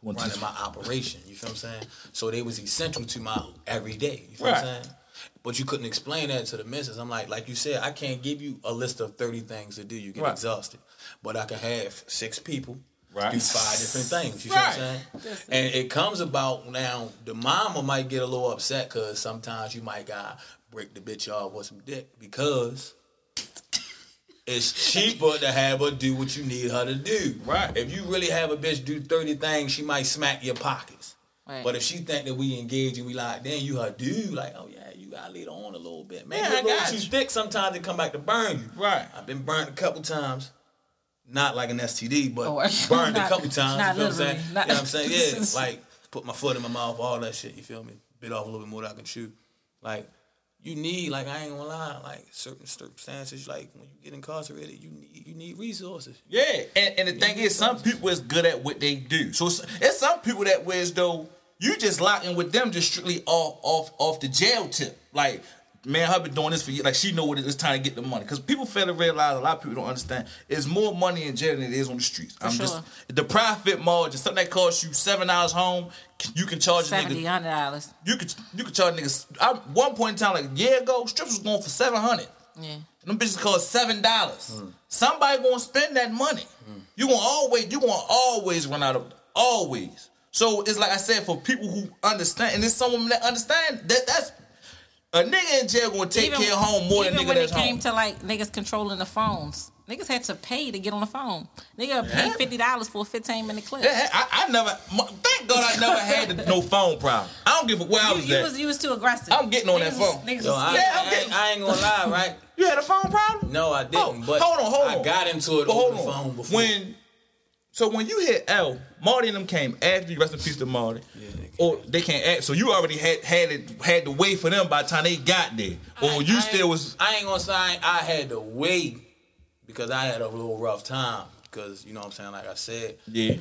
running my operation. You feel what I'm saying? So they was essential to my everyday. You feel what I'm saying? But you couldn't explain that to the missus. I'm like, like you said, I can't give you a list of 30 things to do. You get Right. exhausted. But I can have six people Right. do five different things. You feel what I'm saying? And it comes about now, the mama might get a little upset because sometimes you might got break the bitch off with some dick because it's cheaper to have her do what you need her to do. Right. If you really have a bitch do 30 things, she might smack your pockets. Right. But if she think that we engage and we like, then you her dude, like, oh yeah, you gotta lead on a little bit. Man, Yeah, you're I a little got too you. thick sometimes it come back to burn you. Right. I've been burnt a couple times. Not like an STD, but Oh, burned not- a couple times. not you feel what I'm saying? literally. Not- you know what I'm saying? Yeah, like put my foot in my mouth, all that shit. You feel me? Bit off a little bit more than I can chew. Like you need, like I ain't gonna lie, like certain circumstances, like when you get incarcerated, you need you need resources. Yeah, and, and the thing is, some people is good at what they do. So it's, it's some people that was though you just locking with them just strictly off off off the jail tip. Like man, her been doing this for years. Like she know what it is time to get the money. Because people fail to realize, a lot of people don't understand. It's more money in jail than it is on the streets. I'm sure. just the profit margin. Something that costs you seven dollars home, you can charge a nigga. dollars. You could you could charge niggas. I, one point in time, like a year ago, strips was going for seven hundred. Yeah. Them bitches cost seven dollars. Somebody gonna spend that money. You gonna always you gonna always run out of always. So it's like I said for people who understand, and it's someone that understand that that's a nigga in jail gonna take care of home more than even nigga when it came home. to like niggas controlling the phones. Niggas had to pay to get on the phone. Nigga pay Yeah. fifty dollars for a fifteen minute clip. Yeah, I, I never. Thank God I never had the, no phone problem. I don't give a where I You, was you at. was you was too aggressive. I'm getting on that Niggas was- phone. Niggas Yo, I, Yeah, I'm I, ain't, getting- I ain't gonna lie, right? you had a phone problem? No, I didn't. Oh, but hold on, hold on. I got into it But over hold the phone before. When so when you hit L, Marty and them came after you. Rest in peace to Marty. Yeah, they or they can't act. So you already had had it had to wait for them by the time they got there. Or I- you I still was I ain't gonna say I, I had to wait because I had a little rough time. Because you know what I'm saying, like I said, yeah.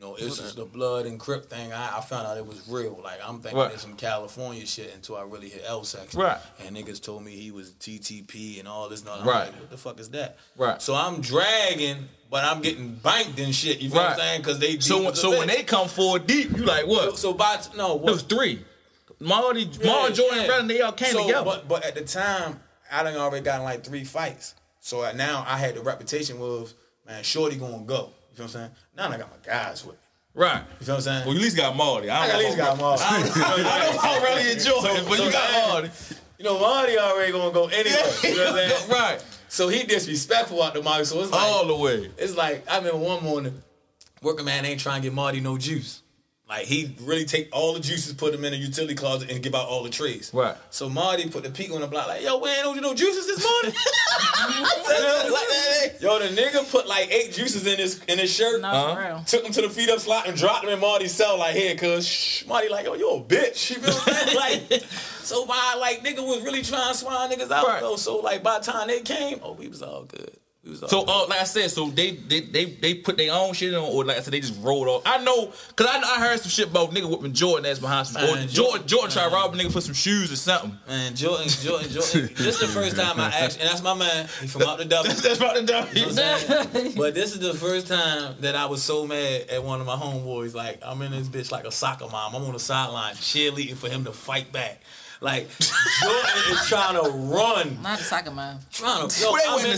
You know, it's just the blood and crip thing. I, I found out it was real. Like I'm thinking Right. it's some California shit until I really hit L section. Right. And niggas told me he was TTP and all this and all Right. like, what the fuck is that? Right. So I'm dragging, but I'm getting banked and shit. You feel what I'm saying? Because they So so when they come forward deep, you like what? so, so by t- no it was what, three. Marty, Marty, Jordan, and Redden, they all came so, together. But but at the time, I done already gotten like three fights. So uh, now I had the reputation of man, Shorty gonna go. You feel what I'm saying? Now I got my guys with me. right. You feel what I'm saying? Well, you at least got Marty. I, I don't at least got Marty. I don't, I don't know really enjoy it, but so you got now- Marty. You know, Marty already gonna go anyway. You know what I'm saying? right. So he disrespectful out the Marty. So it's like All the way. it's like I remember one morning, working man ain't trying to get Marty no juice. Like he really take all the juices, put them in a utility closet, and give out all the trees. Right. So Marty put the peak on the block, like, yo, we ain't no, no juices this morning. yo, the nigga put like eight juices in his in his shirt. No, Uh-huh. real. Took them to the feed up slot and dropped them in Marty's cell like here, cause shh, Marty like, yo, you a bitch. You feel what I'm saying? Like, so my like nigga was really trying to swine niggas out Right. though. So like by the time they came, oh, we was all good. We was all So, uh, like I said, so they they they, they put their own shit on, or like I said, they just rolled off. I know, cause I, I heard some shit about nigga whipping Jordan ass behind some. Or Man, Jordan, Jordan- Jordan tried to rob a nigga for some shoes or something. Man, Jordan, Jordan, Jordan. this is the first time I actually, and that's my man. He from out the W. That's about the dumb. You know what I'm but this is the first time that I was so mad at one of my homeboys. Like I'm in this bitch like a soccer mom. I'm on the sideline cheerleading for him to fight back. Like Jordan is trying to run, Not a soccer mom. trying to. Yo, Where they I'm went in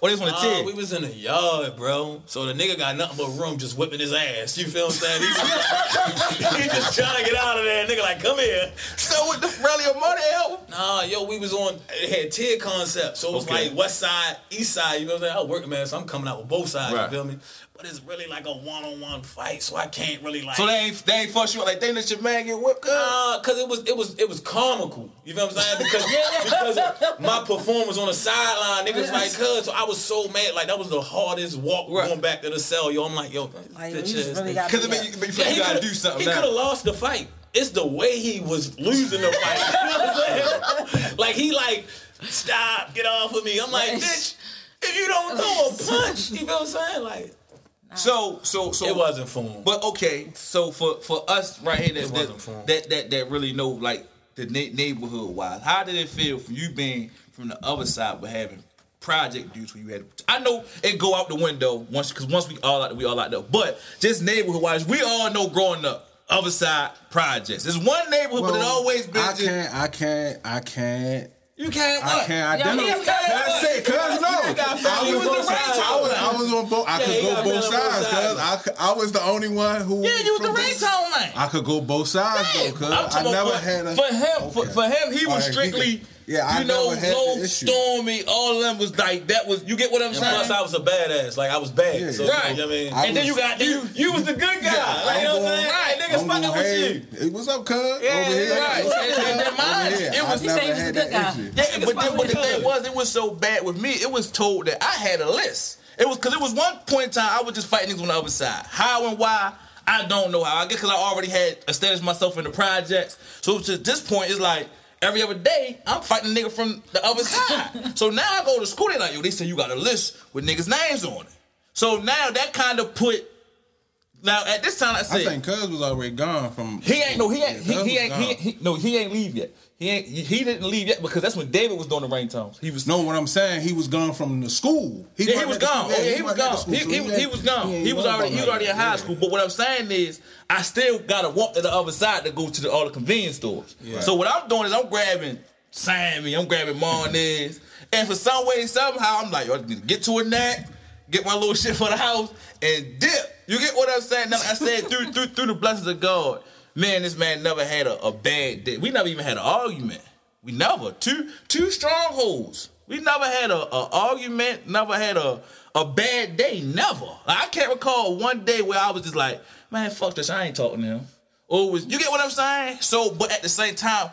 the they was on the Uh, ten? we was in the yard, bro. So the nigga got nothing but room, just whipping his ass. You feel what I'm saying? He, he just trying to get out of there. Nigga like, come here. so with the rally of money album? Nah, yo, we was on. It had tier concept, so it was Okay. like West Side, East Side. You know what I'm saying? I was working man, so I'm coming out with both sides. Right. You feel me? But it's really like a one-on-one fight, so I can't really like. So they ain't they ain't fuss you like they let your man get whipped. cuz? Uh, cause it was it was it was comical. You feel what I'm saying? Because because my performance on the sideline, niggas like, cuz so I was so mad. Like that was the hardest walk Right. going back to the cell. Yo, I'm like, yo, Like, bitch you just ass really nigga. Cause it make, you- make you feel you he gotta coulda- do something He could have lost the fight. It's the way he was losing the fight. You know what I'm saying? Like he like, stop, get off of me. I'm like, bitch, if you don't throw a punch, you know what I'm saying? Like, So so so it wasn't for him. But okay, so for for us right here that It wasn't that, that that that really know like the na- neighborhood wise, how did it feel for you being from the other side but having project dudes where you had? I know it go out the window once because once we all out we all out there, but just neighborhood wise, we all know growing up. Other side projects. There's one neighborhood, but it always been. I just- can't. I can't. I can't. You can't. I can't identify. he got- That's it, cuz no. I on was, both sides. I was, I was on both. I Yeah, could go both family on both sides, cuz I, I was the only one who. Yeah, you was the from ringtone man. I could go both sides though, cuz I'm I talking never about had a. for him. For, Okay. for him, he was Alright, he strictly. could- yeah, I you know, never had the low, stormy. All of them was like that. Was you get what I'm And saying? plus, I was a badass. Like I was bad. Yeah. so, Right. You know what I mean? I and then you got you. you was the good guy. Yeah, like, you know what I'm saying? Right, niggas I'm fucking with hey, you. hey, what's up, cuz? Over Yeah, here. right. What's up, And- cuz? and then mine, Over here. it was- he said never he was a good guy. issue. Yeah, but, then, fucking but the thing was, it was so bad with me. It was told that I had a list. It was because it was one point in time I was just fighting niggas on the other side. How and why, I don't know how. I guess because I already had established myself in the projects. So to this point, it's like every other day I'm fighting a nigga from the other side. so now I go to school. They like, yo, they say you got a list with niggas' names on it. So now that kind of put Now at this time, I said I think Cuz was already gone from. he ain't no he ain't he, he ain't he, he no he ain't leave yet. He ain't he didn't leave yet because that's when David was doing the ringtones. He was No, what I'm saying, he was gone from the school. Yeah, he wasn't was gone. school. Yeah, oh, he was wasn't at the gone. school, He, so he, ain't- he was gone. He was already he was already in high school. But what I'm saying is, I still gotta walk to the other side to go to the, all the convenience stores. So what I'm doing is I'm grabbing Sammy, I'm grabbing Monez, and for some way somehow I'm like, yo, I need to get to a net, get my little shit for the house, and dip. You get what I'm saying? Now, I said through through through the blessings of God, man, this man never had a, a bad day. We never even had an argument. We never two two strongholds. We never had a, a argument. Never had a a bad day. Never. I can't recall one day where I was just like, man, fuck this. I ain't talking to him. Or was you get what I'm saying? So, but at the same time,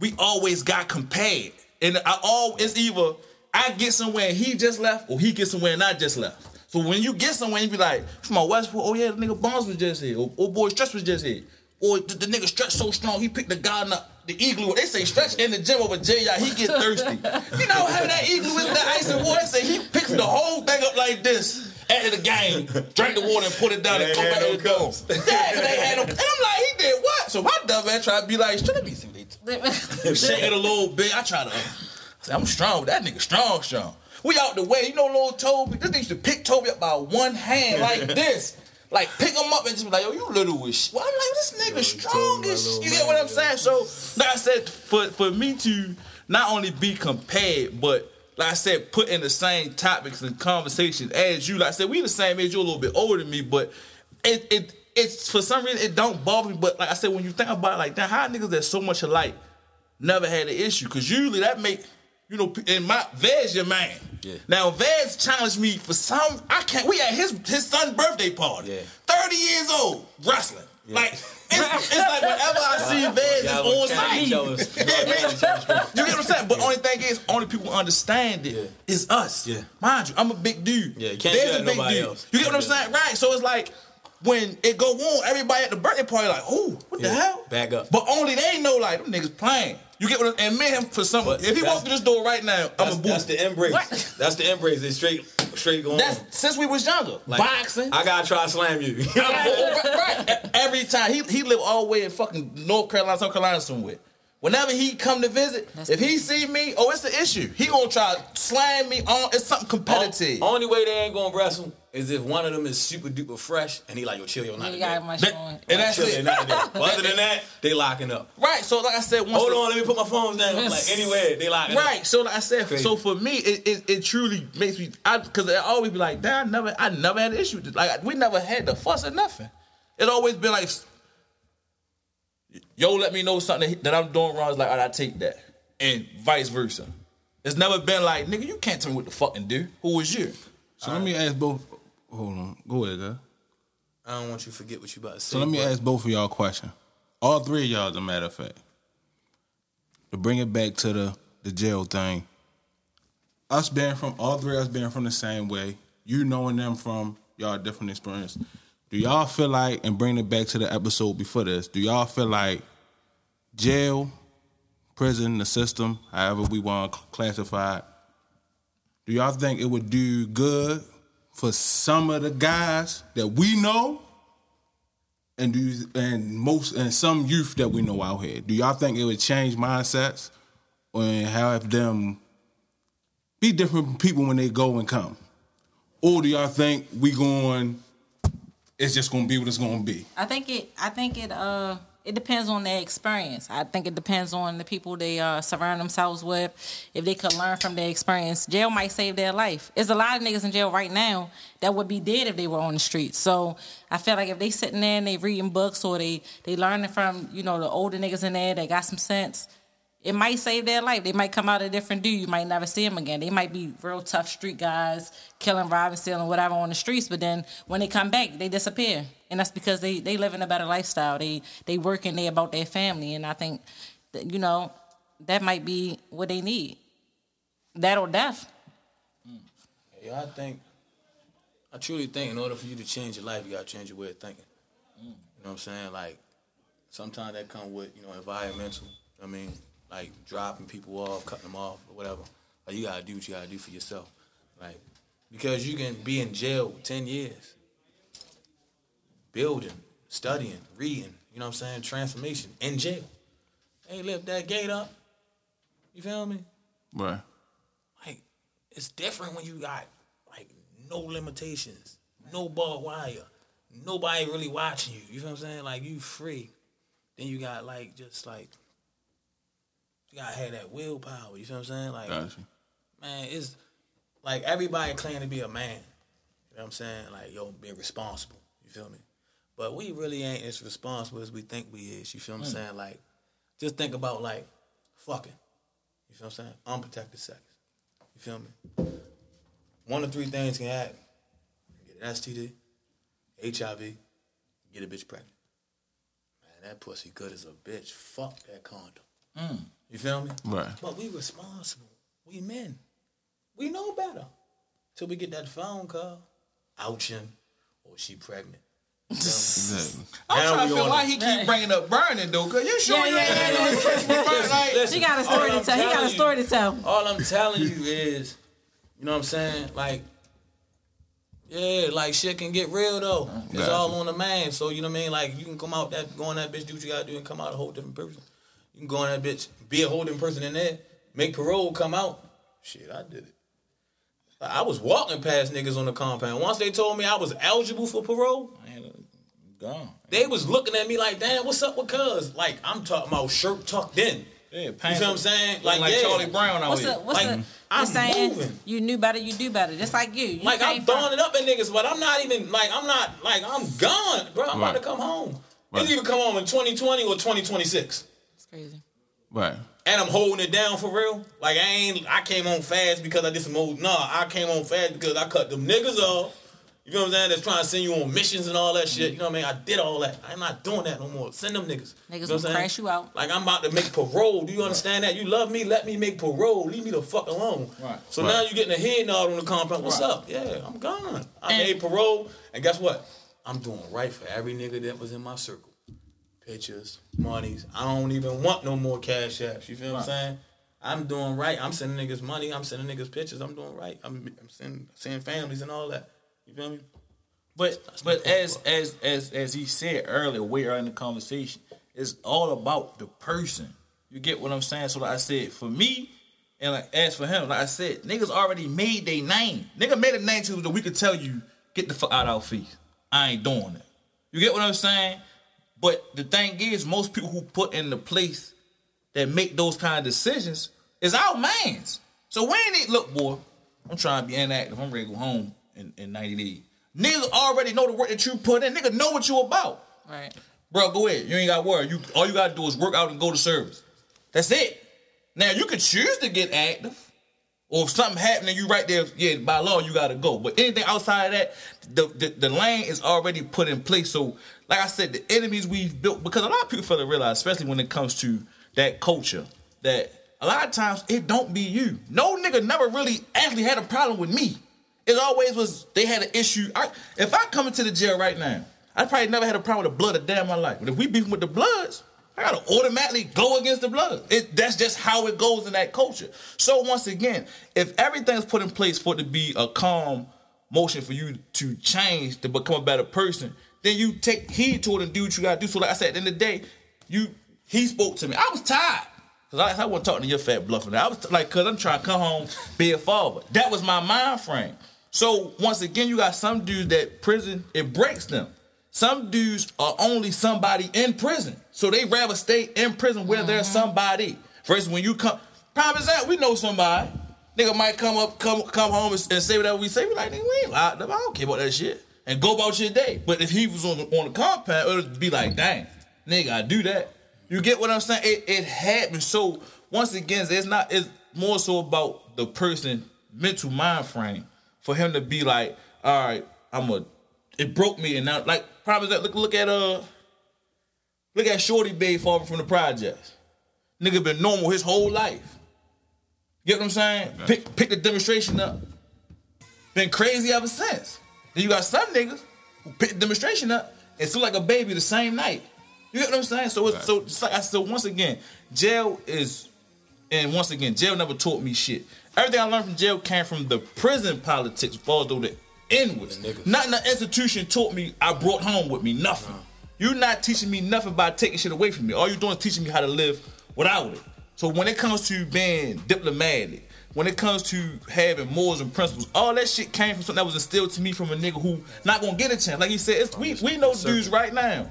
we always got compared, and I all it's either I get somewhere and he just left, or he get somewhere and I just left. So when you get somewhere, you be like, from my Westwood, oh yeah, the nigga Bonds was just here, or oh boy Stretch was just here, or the, the nigga Stretch so strong he picked the guy in the, the igloo. They say Stretch in the gym over J. He get thirsty. you know how that igloo with the ice and water? They say he picks the whole thing up like this. After the game, drank the water and put it down and come back to the cups. Yeah, they had them. And I'm like, he did what? So my dumb man tried to be like, let me see what they shake it a little bit. I try to. I say, I'm strong. That nigga strong, strong. We out the way. You know, little Toby. This nigga used to pick Toby up by one hand like this. Like pick him up and just be like, yo, you little as shit. Well, I'm like, this nigga strong as You get what I'm saying? So, like I said, for for me to not only be compared, but like I said, put in the same topics and conversation as you. Like I said, we the same age. You're a little bit older than me, but it it it's for some reason it don't bother me. But like I said, when you think about it like that, how niggas that's so much alike never had an issue? Because usually that make you know, in my Vez your man. Yeah. Now Vez challenged me for some. I can't. We at his his son's birthday party. Yeah. Thirty years old, wrestling. Like it's, it's like whenever I see Vez, it's on challenge each sight. other's- Yeah, man. You get what I'm saying? But only thing is, only people understand it Yeah. is us. Yeah. Mind you, I'm a big dude. Yeah, you can't do a big dude. else. You get what I'm saying? Right. So it's like when it go on, everybody at the birthday party like, oh, what the hell? Back up. But only they know like them niggas playing. You get what? I'm, and me and him for some. But If he that's- walk through this door right now, I'm a boo. that's the embrace. What? That's the embrace. It's straight, straight going. That's on. since we was younger. Like, Boxing. I gotta try to slam you. right. Every time he he live all the way in fucking North Carolina, South Carolina somewhere. Whenever he come to visit, That's if he see me, oh, it's an issue. He gonna try to slam me on. It's something competitive. Only way they ain't gonna wrestle is if one of them is super duper fresh and he like, yo, chill your night. You got my That- shit on. and that's chill your it. night. But other than that, they locking up. Right. So like I said, once Hold the- on, let me put my phones down. Like anywhere, they locking up. Right. So like I said, Crazy. so for me, it, it, it truly makes me I because I always be like, damn, I never I never had an issue. with this. Like we never had the fuss or nothing. It always been like, yo, let me know something that I'm doing wrong. It's like, all right, I take that, and vice versa. It's never been like, nigga, you can't tell me what to fucking do. Who was you? So let me ask both. Hold on. Go ahead, guys. I don't want you to forget what you about to say. So let me bro. ask both of y'all a question. All three of y'all, as a matter of fact. To bring it back to the, the jail thing. Us being from, all three of us being from the same way, you knowing them from y'all different experience. Do y'all feel like, and bring it back to the episode before this, do y'all feel like jail, prison, the system, however we want to classify it, do y'all think it would do good for some of the guys that we know and do and most and some youth that we know out here? Do y'all think it would change mindsets and have them be different people when they go and come? Or do y'all think we going it's just gonna be what it's gonna be? I think it. I think it. Uh, it depends on their experience. I think it depends on the people they uh, surround themselves with. If they could learn from their experience, jail might save their life. There's a lot of niggas in jail right now that would be dead if they were on the streets. So I feel like if they sitting there and they reading books or they they learning from you know the older niggas in there that got some sense. It might save their life. They might come out a different dude. You might never see them again. They might be real tough street guys, killing, robbing, stealing, whatever on the streets. But then when they come back, they disappear, and that's because they they living a better lifestyle. They they working. They about their family, and I think that, you know that might be what they need. That or death. Mm. Yeah, I think, I truly think in order for you to change your life, you got to change your way of thinking. Mm. You know what I'm saying? Like, sometimes that come with, you know, environmental. I mean, like dropping people off, cutting them off, or whatever. Like, you got to do what you got to do for yourself. Like, because you can be in jail 10 years, building, studying, reading. You know what I'm saying? Transformation in jail. They lift that gate up. You feel me? Right. Like it's different when you got like no limitations, no barbed wire, nobody really watching you. You feel what I'm saying? Like you free. Then you got like just like you gotta have that willpower. You feel what I'm saying? Like Gotcha. man, it's like everybody claim to be a man. You know what I'm saying? Like, yo, be responsible. You feel me? But we really ain't as responsible as we think we is. You feel what I'm hmm. saying? Like, just think about like fucking. You feel what I'm saying? Unprotected sex. You feel me? One of three things can happen. Get an STD, HIV, get a bitch pregnant. Man, that pussy good as a bitch. Fuck that condom. Mm. You feel me? Right. But we responsible. We men. We know better. Till we get that phone call. Ouching. Or she pregnant. You feel me? Exactly. I'm Now trying to feel why he keep bringing up burning though, cause you sure Yeah, you yeah, ain't yeah, had yeah. no burning? Like, Listen, He got a story to tell. He got telling a you- story to tell. All I'm telling you is, you know what I'm saying? Like, yeah, like shit can get real though. It's Gotcha. all on the man. So you know what I mean? Like you can come out that go on that bitch, do what you gotta do, and come out a whole different person. You can go on that bitch, be a holding person in there, make parole, come out. Shit, I did it. I was walking past niggas on the compound. Once they told me I was eligible for parole, gone. they was looking at me like, damn, what's up with cuz? Like, I'm talking about shirt tucked in. Yeah, You feel what I'm saying? Like, like yeah. Charlie Brown out What's here. the what's Like, the I'm you saying moving. you knew better, you do better. Just like you. you Like I'm came from- throwing it up at niggas, but I'm not even like I'm not like I'm gone, bro. I'm about to come home. Right. It's either come home in 2020 or 2026, It's crazy. Right. and I'm holding it down for real. Like I ain't, I came on fast because I did some old. Nah, I came on fast because I cut them niggas off. You know what I'm saying? That's trying to send you on missions and all that shit. You know what I mean? I did all that. I'm not doing that no more. Send them niggas. Niggas you know will what I'm saying? crash you out. Like I'm about to make parole. Do you understand that? You love me, let me make parole. Leave me the fuck alone. Right. So Right. now you're getting a head nod on the compound. What's Right. up? Yeah, I'm gone. I And- made parole, and guess what? I'm doing right for every nigga that was in my circle. Pictures, monies. I don't even want no more cash apps. You feel what I'm saying? I'm doing right. I'm sending niggas money. I'm sending niggas pictures. I'm doing right. I'm, I'm sending, seeing families and all that. You feel me? But but as as as as he said earlier, way earlier in the conversation, it's all about the person. You get what I'm saying? So like I said, for me, and like as for him, like I said, niggas already made their name. Nigga made a name to that we could tell you, get the fuck out our face. I ain't doing that. You get what I'm saying? But the thing is, most people who put in the place that make those kind of decisions is our mans. So when it look, boy, I'm trying to be inactive. I'm ready to go home in, in 90 days. Niggas already know the work that you put in. Nigga know what you about. Right. Bro, go ahead. You ain't got to worry. You all you gotta do is work out and go to service. That's it. Now you can choose to get active. Or if something happened and you right there, yeah, by law you gotta go. But anything outside of that, the, the the lane is already put in place. So, like I said, the enemies we've built because a lot of people fail to realize, especially when it comes to that culture, that a lot of times it don't be you. No nigga never really actually had a problem with me. It always was they had an issue. I, if I come into the jail right now, I probably never had a problem with the blood a day in my life. But if we beefing with the bloods, I gotta automatically go against the blood. It, that's just how it goes in that culture. So once again, if everything's put in place for it to be a calm motion for you to change to become a better person, then you take heed to it and do what you gotta do. So like I said, at the end of the day, you he spoke to me. I was tired. Cause I, I wasn't talking to your fat bluffing. I was like, cause I'm trying to come home, be a father. That was my mind frame. So once again, you got some dudes that prison it breaks them. Some dudes are only somebody in prison, so they rather stay in prison where there's mm-hmm. somebody. Versus when you come, problem is example, we know somebody. Nigga might come up, come come home and, and say whatever we say. We like, nigga, we ain't locked up. I don't care about that shit. And go about your day. But if he was on the, on the compound, it would be like, dang, nigga, I do that. You get what I'm saying? It, it happens. So once again, it's not. It's more so about the person mental mind frame for him to be like, all right, I'm a. It broke me, and now like probably that. Look, look at uh, look at Shorty Bay falling from the projects. Nigga been normal his whole life. Get what I'm saying? Pick pick the demonstration up. Been crazy ever since. Then you got some niggas who pick the demonstration up and still like a baby the same night. You get what I'm saying? So it's, so it's like I said once again, jail is, and once again, jail never taught me shit. Everything I learned from jail came from the prison politics, the inwards. The niggas. Nothing the institution taught me I brought home with me. Nothing. You're not teaching me nothing by taking shit away from me. All you're doing is teaching me how to live without it. So when it comes to being diplomatic, when it comes to having morals and principles, all that shit came from something that was instilled to me from a nigga who not gonna get a chance. Like he said, it's, we we know dudes right now.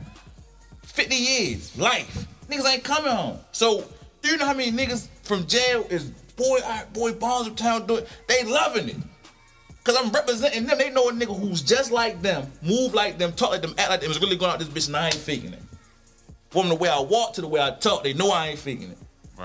50 years, life. Niggas ain't coming home. So, do you know how many niggas from jail is boy, right, boy, Bonds of Town doing? They loving it. Cause I'm representing them. They know a nigga who's just like them, move like them, talk like them, act like them, is really going out this bitch and I ain't faking it. From the way I walk to the way I talk, they know I ain't faking it.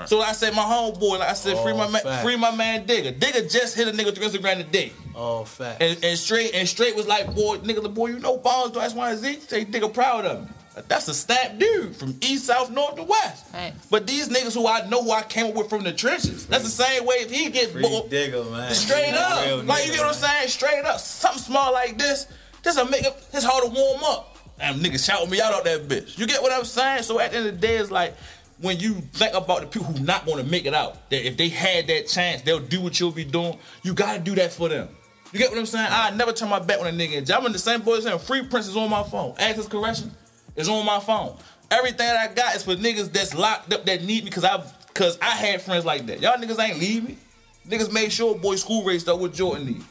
So like I said, my homeboy, like I said, free Oh, my man, fact. free my man Digger. Digger just hit a nigga through Instagram today. All facts. And, and straight and straight was like, boy, nigga, the boy, you know Bonds, that's why Z. Say, nigga, proud of me. That's a snap dude from east, south, north, to west. Facts. But these niggas who I know who I came up with from the trenches, that's the same way if he get Free bo- digger, man. straight up. Real like you nigga, get what I'm saying? Straight up. Something small like this, this to make it it's hard to warm up. Damn niggas shouting me out out that bitch. You get what I'm saying? So at the end of the day, it's like when you think about the people who not gonna make it out, that if they had that chance, they'll do what you'll be doing. You gotta do that for them. You get what I'm saying? I never turn my back on a nigga. I'm in the same boy saying Free Prince is on my phone. Access correction is on my phone. Everything that I got is for niggas that's locked up that need me because I cause I had friends like that. Y'all niggas ain't leave me. Niggas made sure boy school raced up with Jordan need.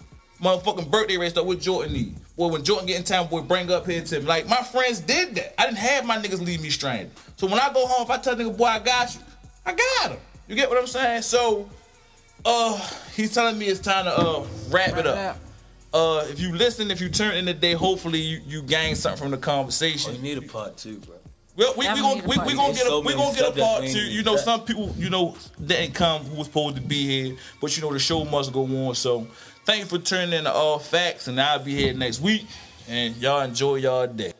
Motherfucking birthday raced up with Jordan need. Boy, when Jordan get in town, boy, bring up here to. Like my friends did that. I didn't have my niggas leave me stranded. So when I go home, if I tell nigga, boy, I got you, I got him. You get what I'm saying? So uh he's telling me it's time to uh wrap it up. Uh if you listen, if you turn in the day, hopefully you, you gain something from the Oh, conversation. you need a part two, bro. Well, we, we Definitely gonna we, part we gonna get a so we many gonna get a part we two. You know, even some people you know didn't come who was supposed to be here, but you know the show must go on. So thank you for turning in to All Facts, and I'll be here next week. And y'all enjoy y'all day.